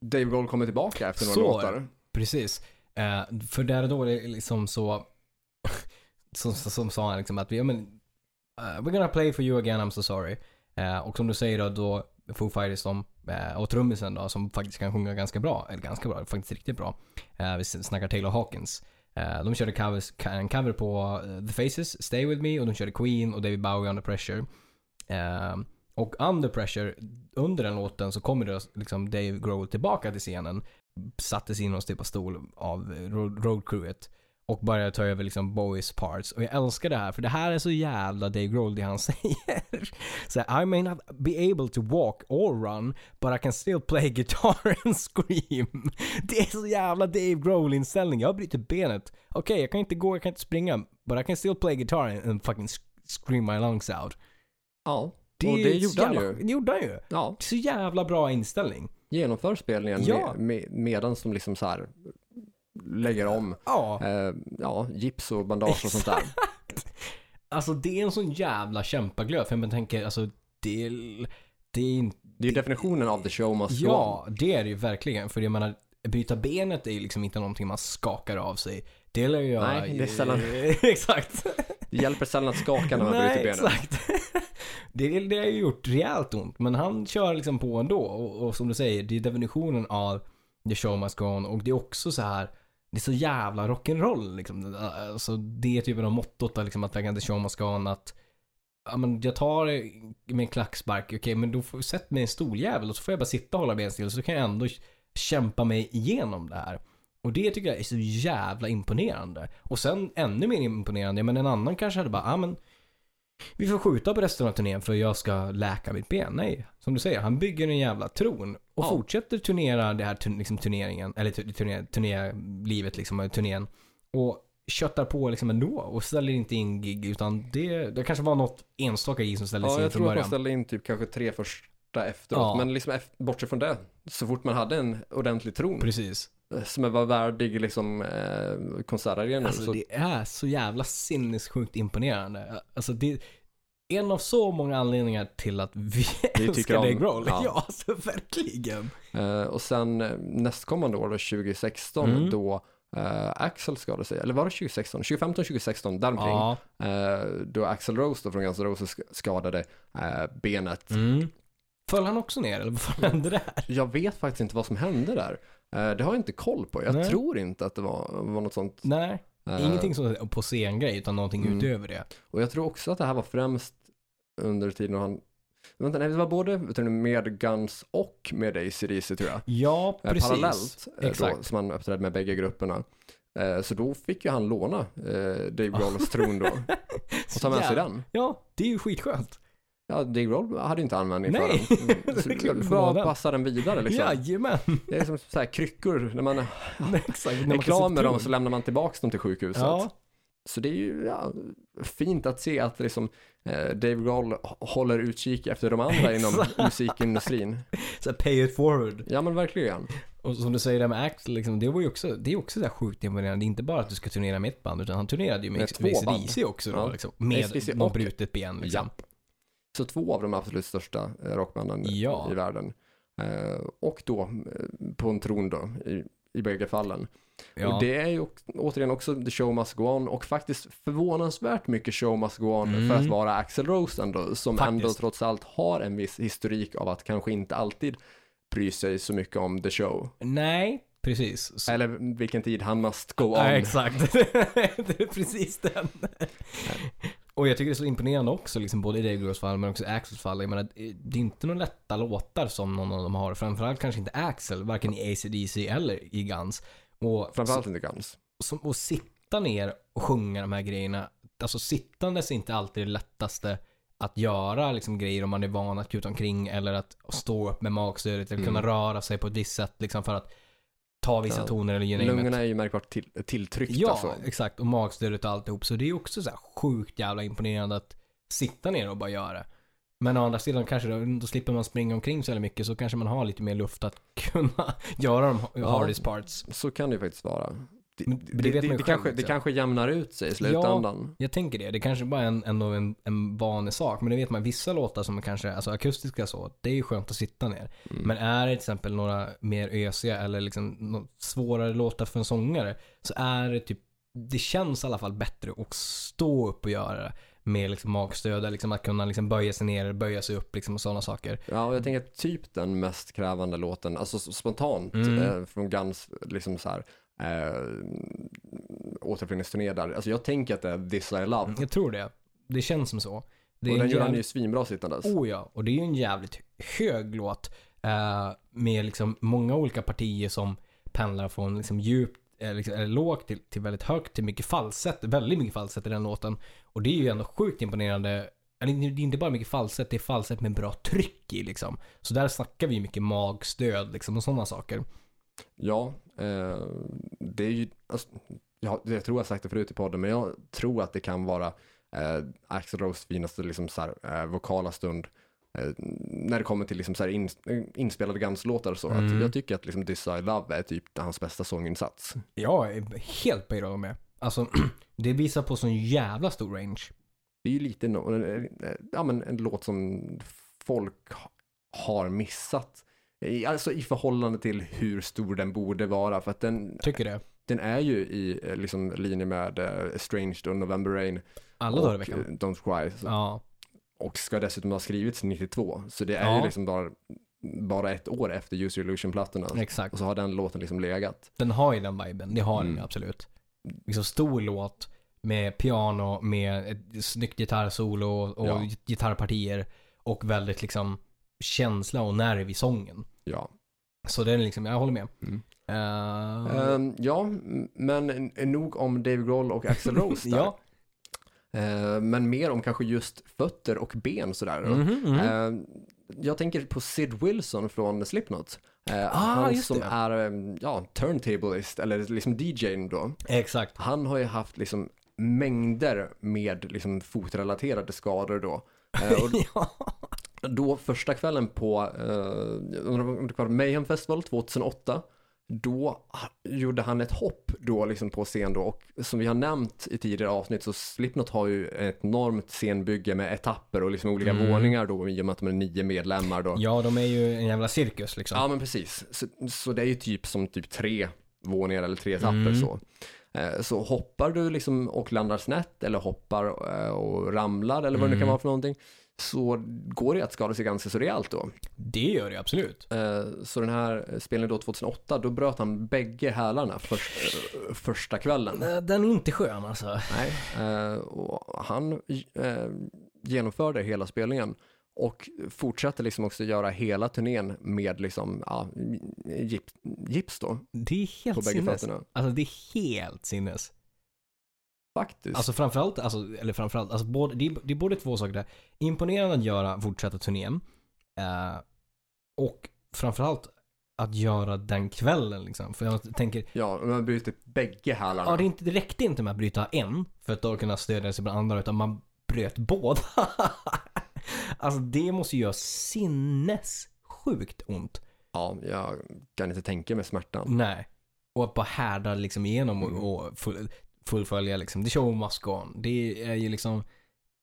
Dave Grohl kommer tillbaka efter några Så låtar. Precis. Eh, för där och då är det liksom så, som, som sa han liksom att vi, men, uh, we're gonna play for you again, I'm so sorry. Eh, och som du säger då, då Foo Fighters som, eh, och trummisen då, som faktiskt kan sjunga ganska bra, eller ganska bra, faktiskt riktigt bra. Eh, vi snackar Taylor Hawkins. Eh, de körde covers, en cover på eh, The Faces, Stay With Me, och de körde Queen och David Bowie Under Pressure. Eh, och Under Pressure, under den låten så kommer det liksom Dave Grohl tillbaka till scenen sattes in hos typ av stol av eh, road, road crewet och började ta över liksom Bowies parts. Och jag älskar det här för det här är så jävla Dave Grohl det han säger. Så I may not be able to walk or run but I can still play guitar and scream. Det är så jävla Dave Grohl inställning. Jag bryter benet. Okej, jag kan inte gå, jag kan inte springa but I can still play guitar and, fucking scream my lungs out. Ja, och är det gjorde han jävla- ju. Det gjorde han ju. Ja, Så jävla bra inställning. genomför spelningen Ja. med, med, medan de liksom så här lägger om Ja. eh, ja, gips och bandage och sånt där. Alltså det är en sån jävla kämpaglöd. För man tänker, alltså det är, det är inte... Det är ju definitionen av the show must go. Ja, det är det ju verkligen. För jag menar, byta benet är ju liksom inte någonting man skakar av sig. Det lär ju jag... Nej, det är sällan- exakt. Det hjälper sällan att skaka när man bryter Nej, benet. exakt. det, det har ju gjort rejält ont. Men han kör liksom på ändå. Och, och som du säger, det är definitionen av the show must go on. Och det är också så här det är så jävla rock'n'roll liksom. Alltså, det är typen av mottot liksom, att vägen the show must go. Att ja, men jag tar det med en klackspark, okej men då får sätt mig i en stoljävel och så får jag bara sitta och hålla ben still så kan jag ändå kämpa mig igenom det här. Och det tycker jag är så jävla imponerande. Och sen ännu mer imponerande, men en annan kanske hade bara, ja ah, men vi får skjuta på resten av turnén för jag ska läka mitt ben. Nej, som du säger, han bygger en jävla tron och Ja. fortsätter turnera det här turn- liksom, turneringen, eller tu- turné, turnélivet liksom, turnén. Och köttar på liksom ändå och ställer inte in gig utan det, det kanske var något enstaka gig som ställdes Ja, in jag från tror att man början. ställde in typ kanske tre första efteråt. Ja. Men liksom bortsett från det, så fort man hade en ordentlig tron Precis. Som var värdig liksom eh, konsertarenan. Alltså så, det är så jävla sinnessjukt imponerande. Alltså det en av så många anledningar till att vi, Vi älskar Dave Grohl. Ja. ja. alltså verkligen. eh, och sen eh, nästkommande år, då, 2016, Mm. då eh, Axel skadade sig. Eller var det 2016? 2015, 2016, däromkring. Ja. Eh, då Axel Rose då, från Guns N' Roses sk- skadade eh, benet. Mm. Föll han också ner eller vad fan hände där? Jag vet faktiskt inte vad som hände där. Eh, det har jag inte koll på. Jag Nej. tror inte att det var, var något sånt. Nej, Eh, ingenting som på scengrej utan någonting Mm. utöver det. Och jag tror också att det här var främst under tiden då han Vänta, nej, det var både med Guns och med AC/DC tror jag. Ja, Eh, precis. Parallellt, då, som han uppträdde med bägge grupperna. Så då fick ju han låna Dave Grohls tron då och ta med sig den. Ja, det är ju skitskönt. Ja, Dave Grohl hade ju inte användning Nej, för den. det är Så klart du får bara ha den. vidare liksom. Jajamän! Det är som så här kryckor, när man Exakt. är När man klar med dem så lämnar man tillbaka dem till sjukhuset. Ja, Så det är ju ja, fint att se att liksom, eh, Dave Grohl håller utkik efter de andra inom musikindustrin. så pay it forward. Ja men verkligen. Och som du säger där med Axel, liksom, det var ju också, det är också så sjukt imponerande. Det är inte bara att du ska turnera med ett band, utan han turnerade ju med, Med. ACDC också då, Ja. liksom, med något brutet ben liksom. Ja. Så två av de absolut största eh, rockbanden Ja. i världen. Eh, och då eh, på en tron då, i, i bägge fallen. Ja. Och det är ju återigen också The Show Must Go On och faktiskt förvånansvärt mycket Show Must Go On Mm. för att vara Axel Rose ändå, som Faktiskt. ändå trots allt har en viss historik av att kanske inte alltid bry sig så mycket om The Show. Nej, precis. Så, Eller vilken tid han must go on. ja, exakt. det är precis den. Och jag tycker det är så imponerande också, liksom, både i Dave Grohls fall men också i Axels fall. Jag menar, det är inte några lätta låtar som någon av dem har. Framförallt kanske inte Axel, varken i AC/DC eller i Guns. Och Framförallt inte Guns. som, att sitta ner och sjunga de här grejerna. Alltså sittandes är inte alltid det lättaste att göra liksom grejer om man är van att kuta omkring eller att stå upp med magstödet eller kunna Mm. röra sig på ett visst sätt liksom för att ta vissa Ja. toner eller you. Lungorna är ju märkbart till, tilltryckta Ja, så. exakt. Och magstödet och alltihop. Så det är också så här sjukt jävla imponerande att sitta ner och bara göra det. Men å andra sidan kanske då, då slipper man springa omkring så mycket så kanske man har lite mer luft att kunna göra de Ja. hardest parts. Så kan det ju faktiskt vara. Det, det, det det, man ju det, kanske, kanske jämnar ut sig i slutändan. Jag tänker det. Det kanske bara är en, ändå en, en vanlig sak. Men det vet man, vissa låtar som är kanske, alltså akustiska så, det är ju skönt att sitta ner. Mm. Men är det till exempel några mer ösiga eller liksom svårare låtar för en sångare så är det typ, det känns i alla fall bättre att stå upp och göra det med liksom magstöd, liksom att kunna liksom böja sig ner, böja sig upp liksom och sådana saker. Ja, och jag tänker typ den mest krävande låten, alltså spontant Mm. eh, från Guns, liksom så här, eh, återföreningsturné där. Alltså jag tänker att det är This I Love. Jag tror det. Det känns som så. Det och den en gör han ju svinbra sittandes. Oh ja, och det är ju en jävligt hög låt. eh, med liksom många olika partier som pendlar från liksom djupt, eh, liksom, eller lågt till, till väldigt högt, till mycket falsett, väldigt mycket falsett i den låten. Och det är ju ändå sjukt imponerande. Eller det är inte bara mycket falsett, det är falsett med bra tryck i liksom. Så där snackar vi mycket magstöd liksom och sådana saker. Ja, eh, det är ju, alltså, ja, jag tror jag sagt det förut i podden, men jag tror att det kan vara eh, Axl Rose finaste liksom, så här, eh, vokala stund eh, när det kommer till liksom, så in, inspelade Guns-låtar och så. Mm. Att jag tycker att liksom, This I Love är typ hans bästa sånginsats. Jag är helt på med. Alltså, det visar på sån jävla stor range. Det är ju lite no, eh, ja, men en låt som folk ha- har missat. I, alltså i förhållande till hur stor den borde vara. För att den, Tycker det. den är ju i eh, liksom, linje med uh, Estranged och November Rain. Alla dagar i veckan. eh, Don't Cry. Så, Ja. Och ska dessutom ha skrivits 92. Så det är Ja. ju liksom bara, bara ett år efter Use Your Illusion-plattorna. Exakt. Och så har den låten liksom legat. Den har ju den viben, det har den Mm. ju absolut. Liksom stor låt med piano, med ett snyggt gitarrsolo och, och Ja. gitarrpartier och väldigt liksom känsla och nerv i sången. Ja. Så den är liksom, jag håller med. Mm. Eh, Ehm, ja, men nog om Dave Grohl och Axl Rose där. ja. Eh, men mer om kanske just fötter och ben sådär. då. Mhm, mhm. Eh, jag tänker på Sid Wilson från Slipknot. Eh, Ah, han som det. är ja, turntablist, eller liksom DJ då. Exakt. Han har ju haft liksom mängder med liksom fotrelaterade skador då. Och ja. Då första kvällen på eh, Mayhem Festival 2008 då gjorde han ett hopp då liksom på scen då och som vi har nämnt i tidigare avsnitt så Slipknot har ju ett enormt scenbygge med etapper och liksom olika Mm. våningar då i och med att de är nio medlemmar då. ja, de är ju en jävla cirkus liksom. Ja men precis. Så, så det är ju typ som typ tre våningar eller tre etapper Mm. så. Eh, Så hoppar du liksom och landar snett eller hoppar eh, och ramlar eller vad det nu kan Mm. vara för någonting så går det att skada sig ganska så rejält då. Det gör det absolut. Eh, Så den här spelningen då 2008, då bröt han bägge hälarna först, eh, första kvällen. Eh, Den är inte skön alltså. Nej, och han genomförde hela spelningen och fortsatte liksom också göra hela turnén med liksom, ja, gips, gips då Det är på helt bägge sinnes. fötterna. Alltså det är helt sinnes. Faktiskt. Alltså framförallt, alltså, eller framförallt, alltså både, det, är, det är både två saker där. Imponerande att göra fortsätta turnén. Eh, och framförallt att göra den kvällen liksom. För jag tänker, ja, man brutit bägge hälarna. ja det, är inte, det räckte inte med att bryta en för att då kunna stödja sig på den andra utan man bröt båda. alltså det måste ju göra sinnessjukt ont. Ja, jag kan inte tänka mig smärtan. Nej. Och att bara härda liksom igenom och, och full, fullfölja liksom. The show must go on. Det är ju liksom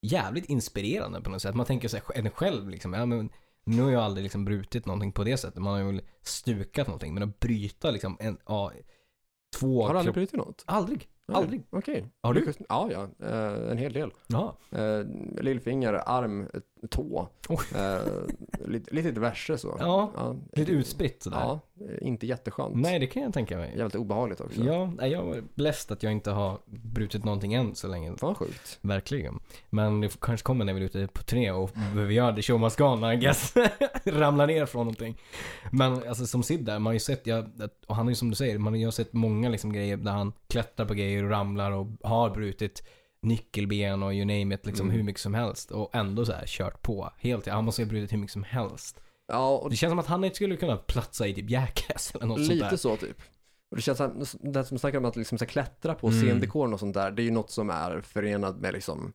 jävligt inspirerande på något sätt. Man tänker sig en själv liksom. Ja, men nu har jag aldrig liksom brutit någonting på det sättet. Man har ju stukat någonting. Men att bryta liksom en, ja, två Har du aldrig brutit något? Aldrig. Nej, Aldrig. Okej. Har du? Ja, ja. Eh, en hel del. Ja. Eh, lillfinger, arm, tå. Oj. Eh, lite, lite diverse så. Ja, Ja, lite utspritt sådär. Ja, inte jätteskönt. Nej, det kan jag tänka mig. Jävligt obehagligt också. Ja, nej, jag är blessed att jag inte har brutit någonting än så länge. Fan sjukt. Verkligen. Men det kanske kommer när vi är ute på turné och behöver göra the show must go on, I guess. Ramla ner från någonting. Men alltså som Sid där, man har ju sett, jag, och han är ju som du säger, man har ju sett många liksom grejer där han klättrar på grejer och ramlar och har brutit nyckelben och you name it, liksom Mm. hur mycket som helst. Och ändå så här kört på. Helt, han måste ha brutit hur mycket som helst. Ja, och Det känns som att han inte skulle kunna platsa i typ Jackass eller något sånt där. lite så typ. Och det känns som, det som snackar om att liksom så klättra på Mm. scendekoren och sånt där, det är ju något som är förenat med liksom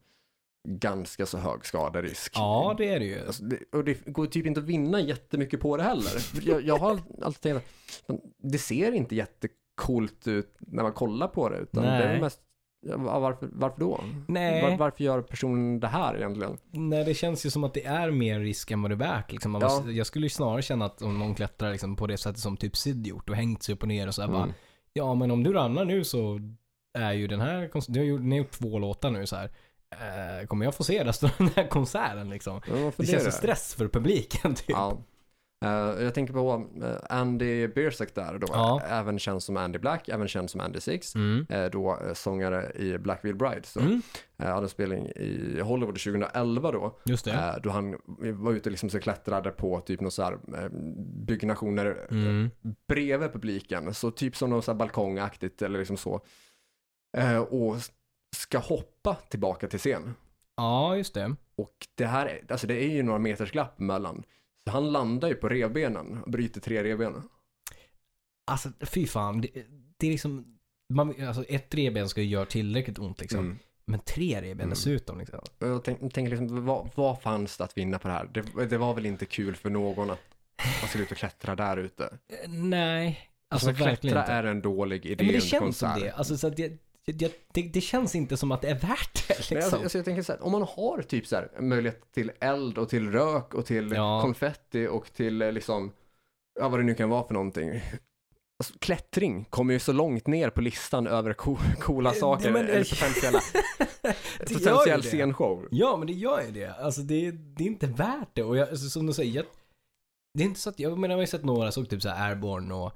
ganska så hög skaderisk. Ja, det är det ju. Alltså, det, och det går typ inte att vinna jättemycket på det heller. Jag, jag har alltid tänkt det ser inte jättecoolt ut när man kollar på det. Utan det är Nej. mest, varför, varför då? Nej. Var, varför gör personen det här egentligen? Nej, det känns ju som att det är mer risk än vad det är värt. Liksom. Man Ja. måste, jag skulle ju snarare känna att om någon klättrar liksom, på det sättet som typ Sid gjort och hängt sig upp och ner och så här bara, Mm. ja men om du ramlar nu så är ju den här, kons- du har gjort, ni har gjort två låtar nu så här. Eh, kommer jag få se resten av den här konserten liksom? Ja, varför Det känns som det? stress för publiken typ. Ja. Eh, jag tänker på eh, Andy Biersack där då, Ja. även känd som Andy Black, även känd som Andy Six. Mm. eh, Då sångare i Black Veil Bride. Så, Mm, eh, hade en spelning i Hollywood 2011 då. just det. Eh, Då han var ute liksom så klättrade på typ några så här byggnationer Mm. bredvid publiken. Så typ som något så här balkongaktigt eller liksom så. Och ska hoppa tillbaka till scen. Ja, just det. Och det här, är- alltså det är ju några meters glapp mellan. Han landar ju på revbenen och bryter tre revben. Alltså fy fan. Det, det är liksom, man, alltså ett revben ska ju göra tillräckligt ont liksom. Mm. Men tre revben Mm. dessutom liksom. Jag tänk- tänker liksom, vad, vad fanns det att vinna på det här? Det, det var väl inte kul för någon att man ska ut och klättra där ute. Eh, Nej, alltså Alltså, klättra är en dålig idé Ja, men det känns som det. Alltså, så det, det, det, det känns inte som att det är värt det Men liksom. alltså, alltså jag tänker så här, om man har typ så här möjlighet till eld och till rök och till Ja. konfetti och till eh, liksom, ja vad det nu kan vara för någonting. Alltså, klättring kommer ju så långt ner på listan över co coola saker, Ja, men- eller potentiella, potentiell scenshow. Ja, men det gör ju det. Alltså det, det är inte värt det. Och jag, alltså, som du säger, jag, det är inte så att, jag menar jag har ju sett några som typ så här Airborne och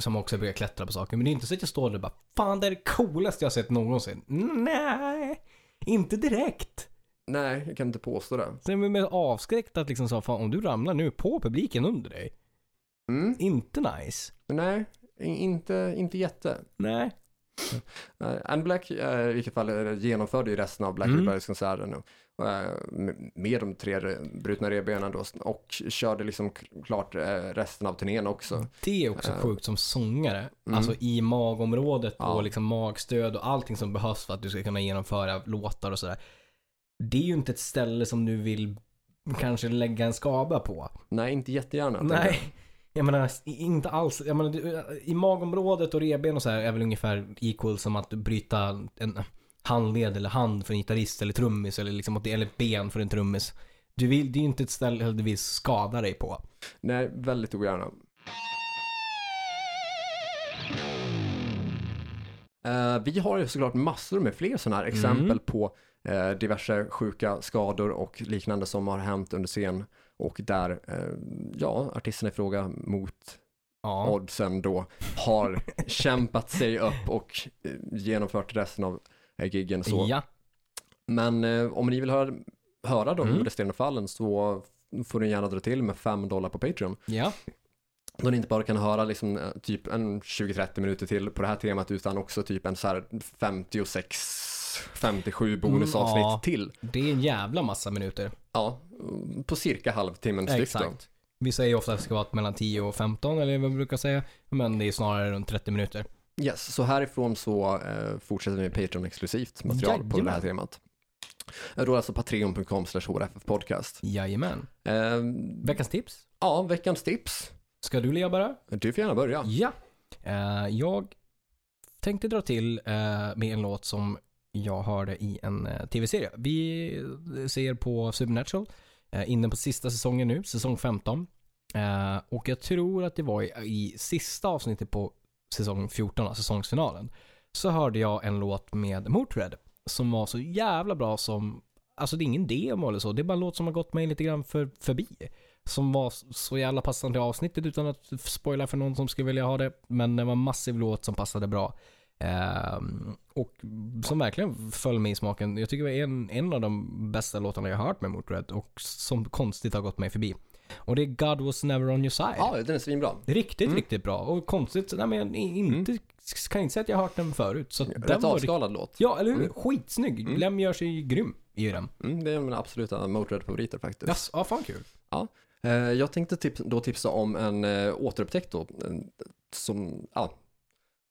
som också börjar klättra på saker. Men det är inte så att jag står där och bara Fan det är det coolaste jag har sett någonsin. Nej, inte direkt. Nej, jag kan inte påstå det. Så jag är mer avskräckt att liksom så, fan om du ramlar nu på publiken under dig. Mm. Inte nice. Nej, inte, inte jätte. Nej. Uh, Anne Black uh, i vilket fall eh, genomförde ju resten av Black Mm. mm. Eh, med- de tre re- brutna revbenen då och körde liksom klart eh, resten av turnén också. Det är också Eh. sjukt som sångare. Mm. Alltså i magområdet Ja. och liksom magstöd och allting som behövs för att du ska kunna genomföra låtar och sådär. Det är ju inte ett ställe som du vill kanske lägga en skaba på. Nej, inte jättegärna. Nej. Jag menar, inte alls. Jag menar, i magområdet och revben och så här är väl ungefär equal som att bryta en handled eller hand för en gitarrist eller trummis eller liksom eller ben för en trummis. Du vill, det är ju inte ett ställe du vill skada dig på. Nej, väldigt ogärna. Eh, vi har ju såklart massor med fler sådana här exempel Mm. på eh, diverse sjuka skador och liknande som har hänt under scen och där, eh, ja, artisterna i fråga mot Ja. oddsen då har kämpat sig upp och genomfört resten av giggen så. Ja. Men eh, om ni vill höra, höra de Mm. resterande fallen så får ni gärna dra till med 5 dollar på Patreon. Ja. Då ni inte bara kan höra liksom, eh, typ en 20-30 minuter till på det här temat utan också typ en så här 56-57 bonusavsnitt Mm, ja. till. Det är en jävla massa minuter. Ja, på cirka halvtimmen styck. Exakt. Vi säger ofta att det ska vara mellan 10 och 15 eller vad vi brukar säga. Men det är snarare runt 30 minuter. Yes, så härifrån så eh, fortsätter vi med Patreon-exklusivt material på det här Jajamän. temat. Eh, Då alltså patreon.com slash podcast. Jajamän. Eh, Veckans tips. ja, veckans tips. Ska du Lea bara? Du får gärna börja. Ja. Eh, jag tänkte dra till eh, med en låt som jag hörde i en eh, tv-serie. Vi ser på Supernatural, inne på sista säsongen nu, säsong 15. Eh, och jag tror att det var i, i sista avsnittet på säsong 14, alltså säsongsfinalen. Så hörde jag en låt med Motörhead som var så jävla bra som, alltså det är ingen demo eller så, det är bara en låt som har gått mig lite grann för, förbi. Som var så jävla passande i avsnittet utan att spoila för någon som skulle vilja ha det. Men det var en massiv låt som passade bra. Ehm, och som verkligen föll mig i smaken. Jag tycker det är en, en av de bästa låtarna jag har hört med Motörhead och som konstigt har gått mig förbi. Och det är God was never on your side. Ja, den är svinbra. Riktigt, Mm. riktigt bra. Och konstigt, nej men inte, kan inte säga att jag har hört den förut. Så den Rätt var avskalad låt. Ja, eller hur? Mm. Skitsnygg. Mm. Lem gör sig grym i den. Mm, det är mina absoluta Motörhead-favoriter faktiskt. Yes. Ja, fan kul. Eh, jag tänkte tips, då tipsa om en eh, återupptäckt då, som ja,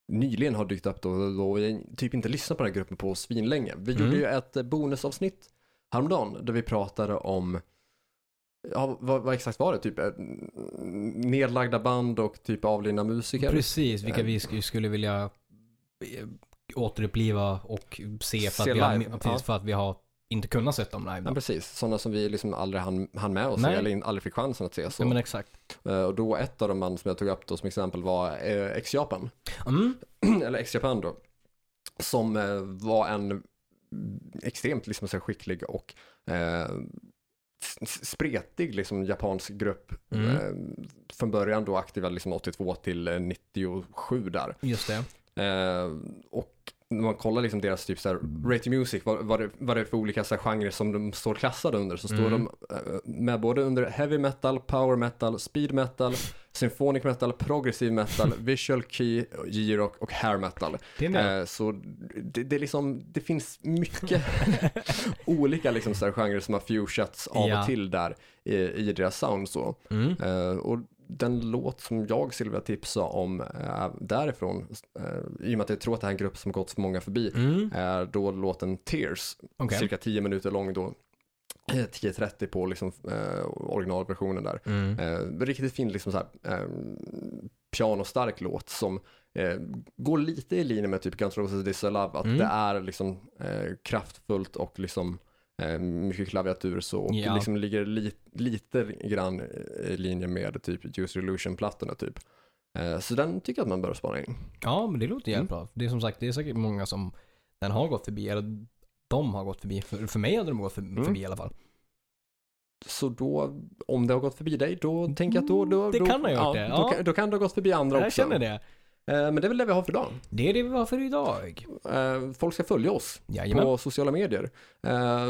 nyligen har dykt upp då, då jag typ inte lyssnat på den här gruppen på svinlänge. Vi Mm. gjorde ju ett bonusavsnitt häromdagen där vi pratade om Ja, vad, vad exakt var det? Typ eh, nedlagda band och typ avlidna musiker? Precis, vilka Eh. vi sk- skulle vilja eh, återuppliva och se för Se att, vi har, ja. för att vi har inte kunnat se dem live. Ja, precis. Sådana som vi liksom aldrig hann, hann med oss Nej. eller aldrig fick chansen att se. Så. Ja, men exakt. Och då ett av de band som jag tog upp då som exempel var eh, X-Japan. Mm. eller X-Japan då, som var en extremt liksom, så skicklig och eh, spretig liksom, japansk grupp. Mm. Eh, från början då aktiva liksom, 82 till eh, 97 där. Just det. Eh, och när man kollar liksom deras typ så här, Rate Music, vad, vad, det, vad det är för olika så här, genrer som de står klassade under, så står Mm. de eh, med både under heavy metal, power metal, speed metal, symphonic metal, progressive metal, visual key, J-rock och hair metal. Eh, så det, det, är liksom, det finns mycket olika liksom, så här, genrer som har fushats av Ja. och till där i, i deras sound. Så. Mm. Eh, och den låt som jag skulle vilja tipsa om eh, därifrån, eh, i och med att jag tror att det här är en grupp som gått för många förbi, Mm. är då låten Tears, Okej. cirka 10 minuter lång då. Eh, 10.30 på liksom, eh, originalversionen där. Mm. Eh, riktigt fin liksom så här, eh, pianostark låt som eh, går lite i linje med typ Guns Roses This Is Love, att Mm. det är liksom eh, kraftfullt och liksom eh, mycket klaviatur så och Ja. liksom ligger li, lite grann i linje med typ Use Illusion-plattorna typ. Eh, så den tycker jag att man bör spara in. Ja, men det låter jävligt Mm. bra. Det är som sagt, det är säkert många som den har gått förbi, eller de har gått förbi. För, för mig hade de gått för, Mm. förbi i alla fall. Så då, om det har gått förbi dig, då tänker jag att då, då, Mm, det då, kan ha gjort ja, det, Då, ja. kan, då kan det ha gått förbi andra Jag också. känner det. Eh, men det är väl det vi har för idag. Det är det vi har för idag. Eh, folk ska följa oss Jajamän. på sociala medier. Eh,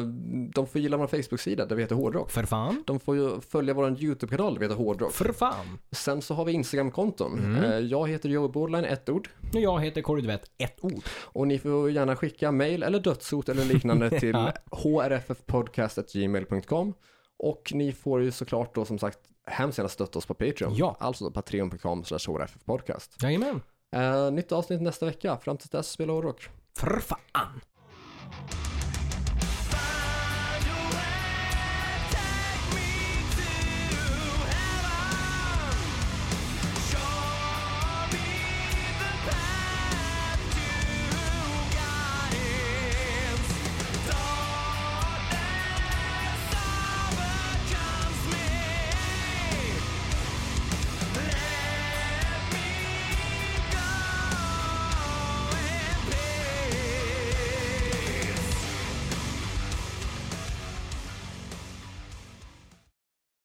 de får gilla vår Facebook-sida där vi heter Hårdrock. För fan. De får ju följa vår YouTube-kanal där vi heter Hårdrock. För fan. Sen så har vi Instagram-konton. Mm. Jag heter Joey Borderline, ett ord. Och jag heter Kåre Duvett, ett ord. Och ni får gärna skicka mail eller dödshot eller liknande till hrffpodcast.gmail.com. Och ni får ju såklart då som sagt hemskt gärna stötta oss på Patreon. Ja. Alltså patreon.com slash hrffpodcast. Jajamän. Eh, nytt avsnitt nästa vecka. Fram till dess, spela hårdrock. För fan.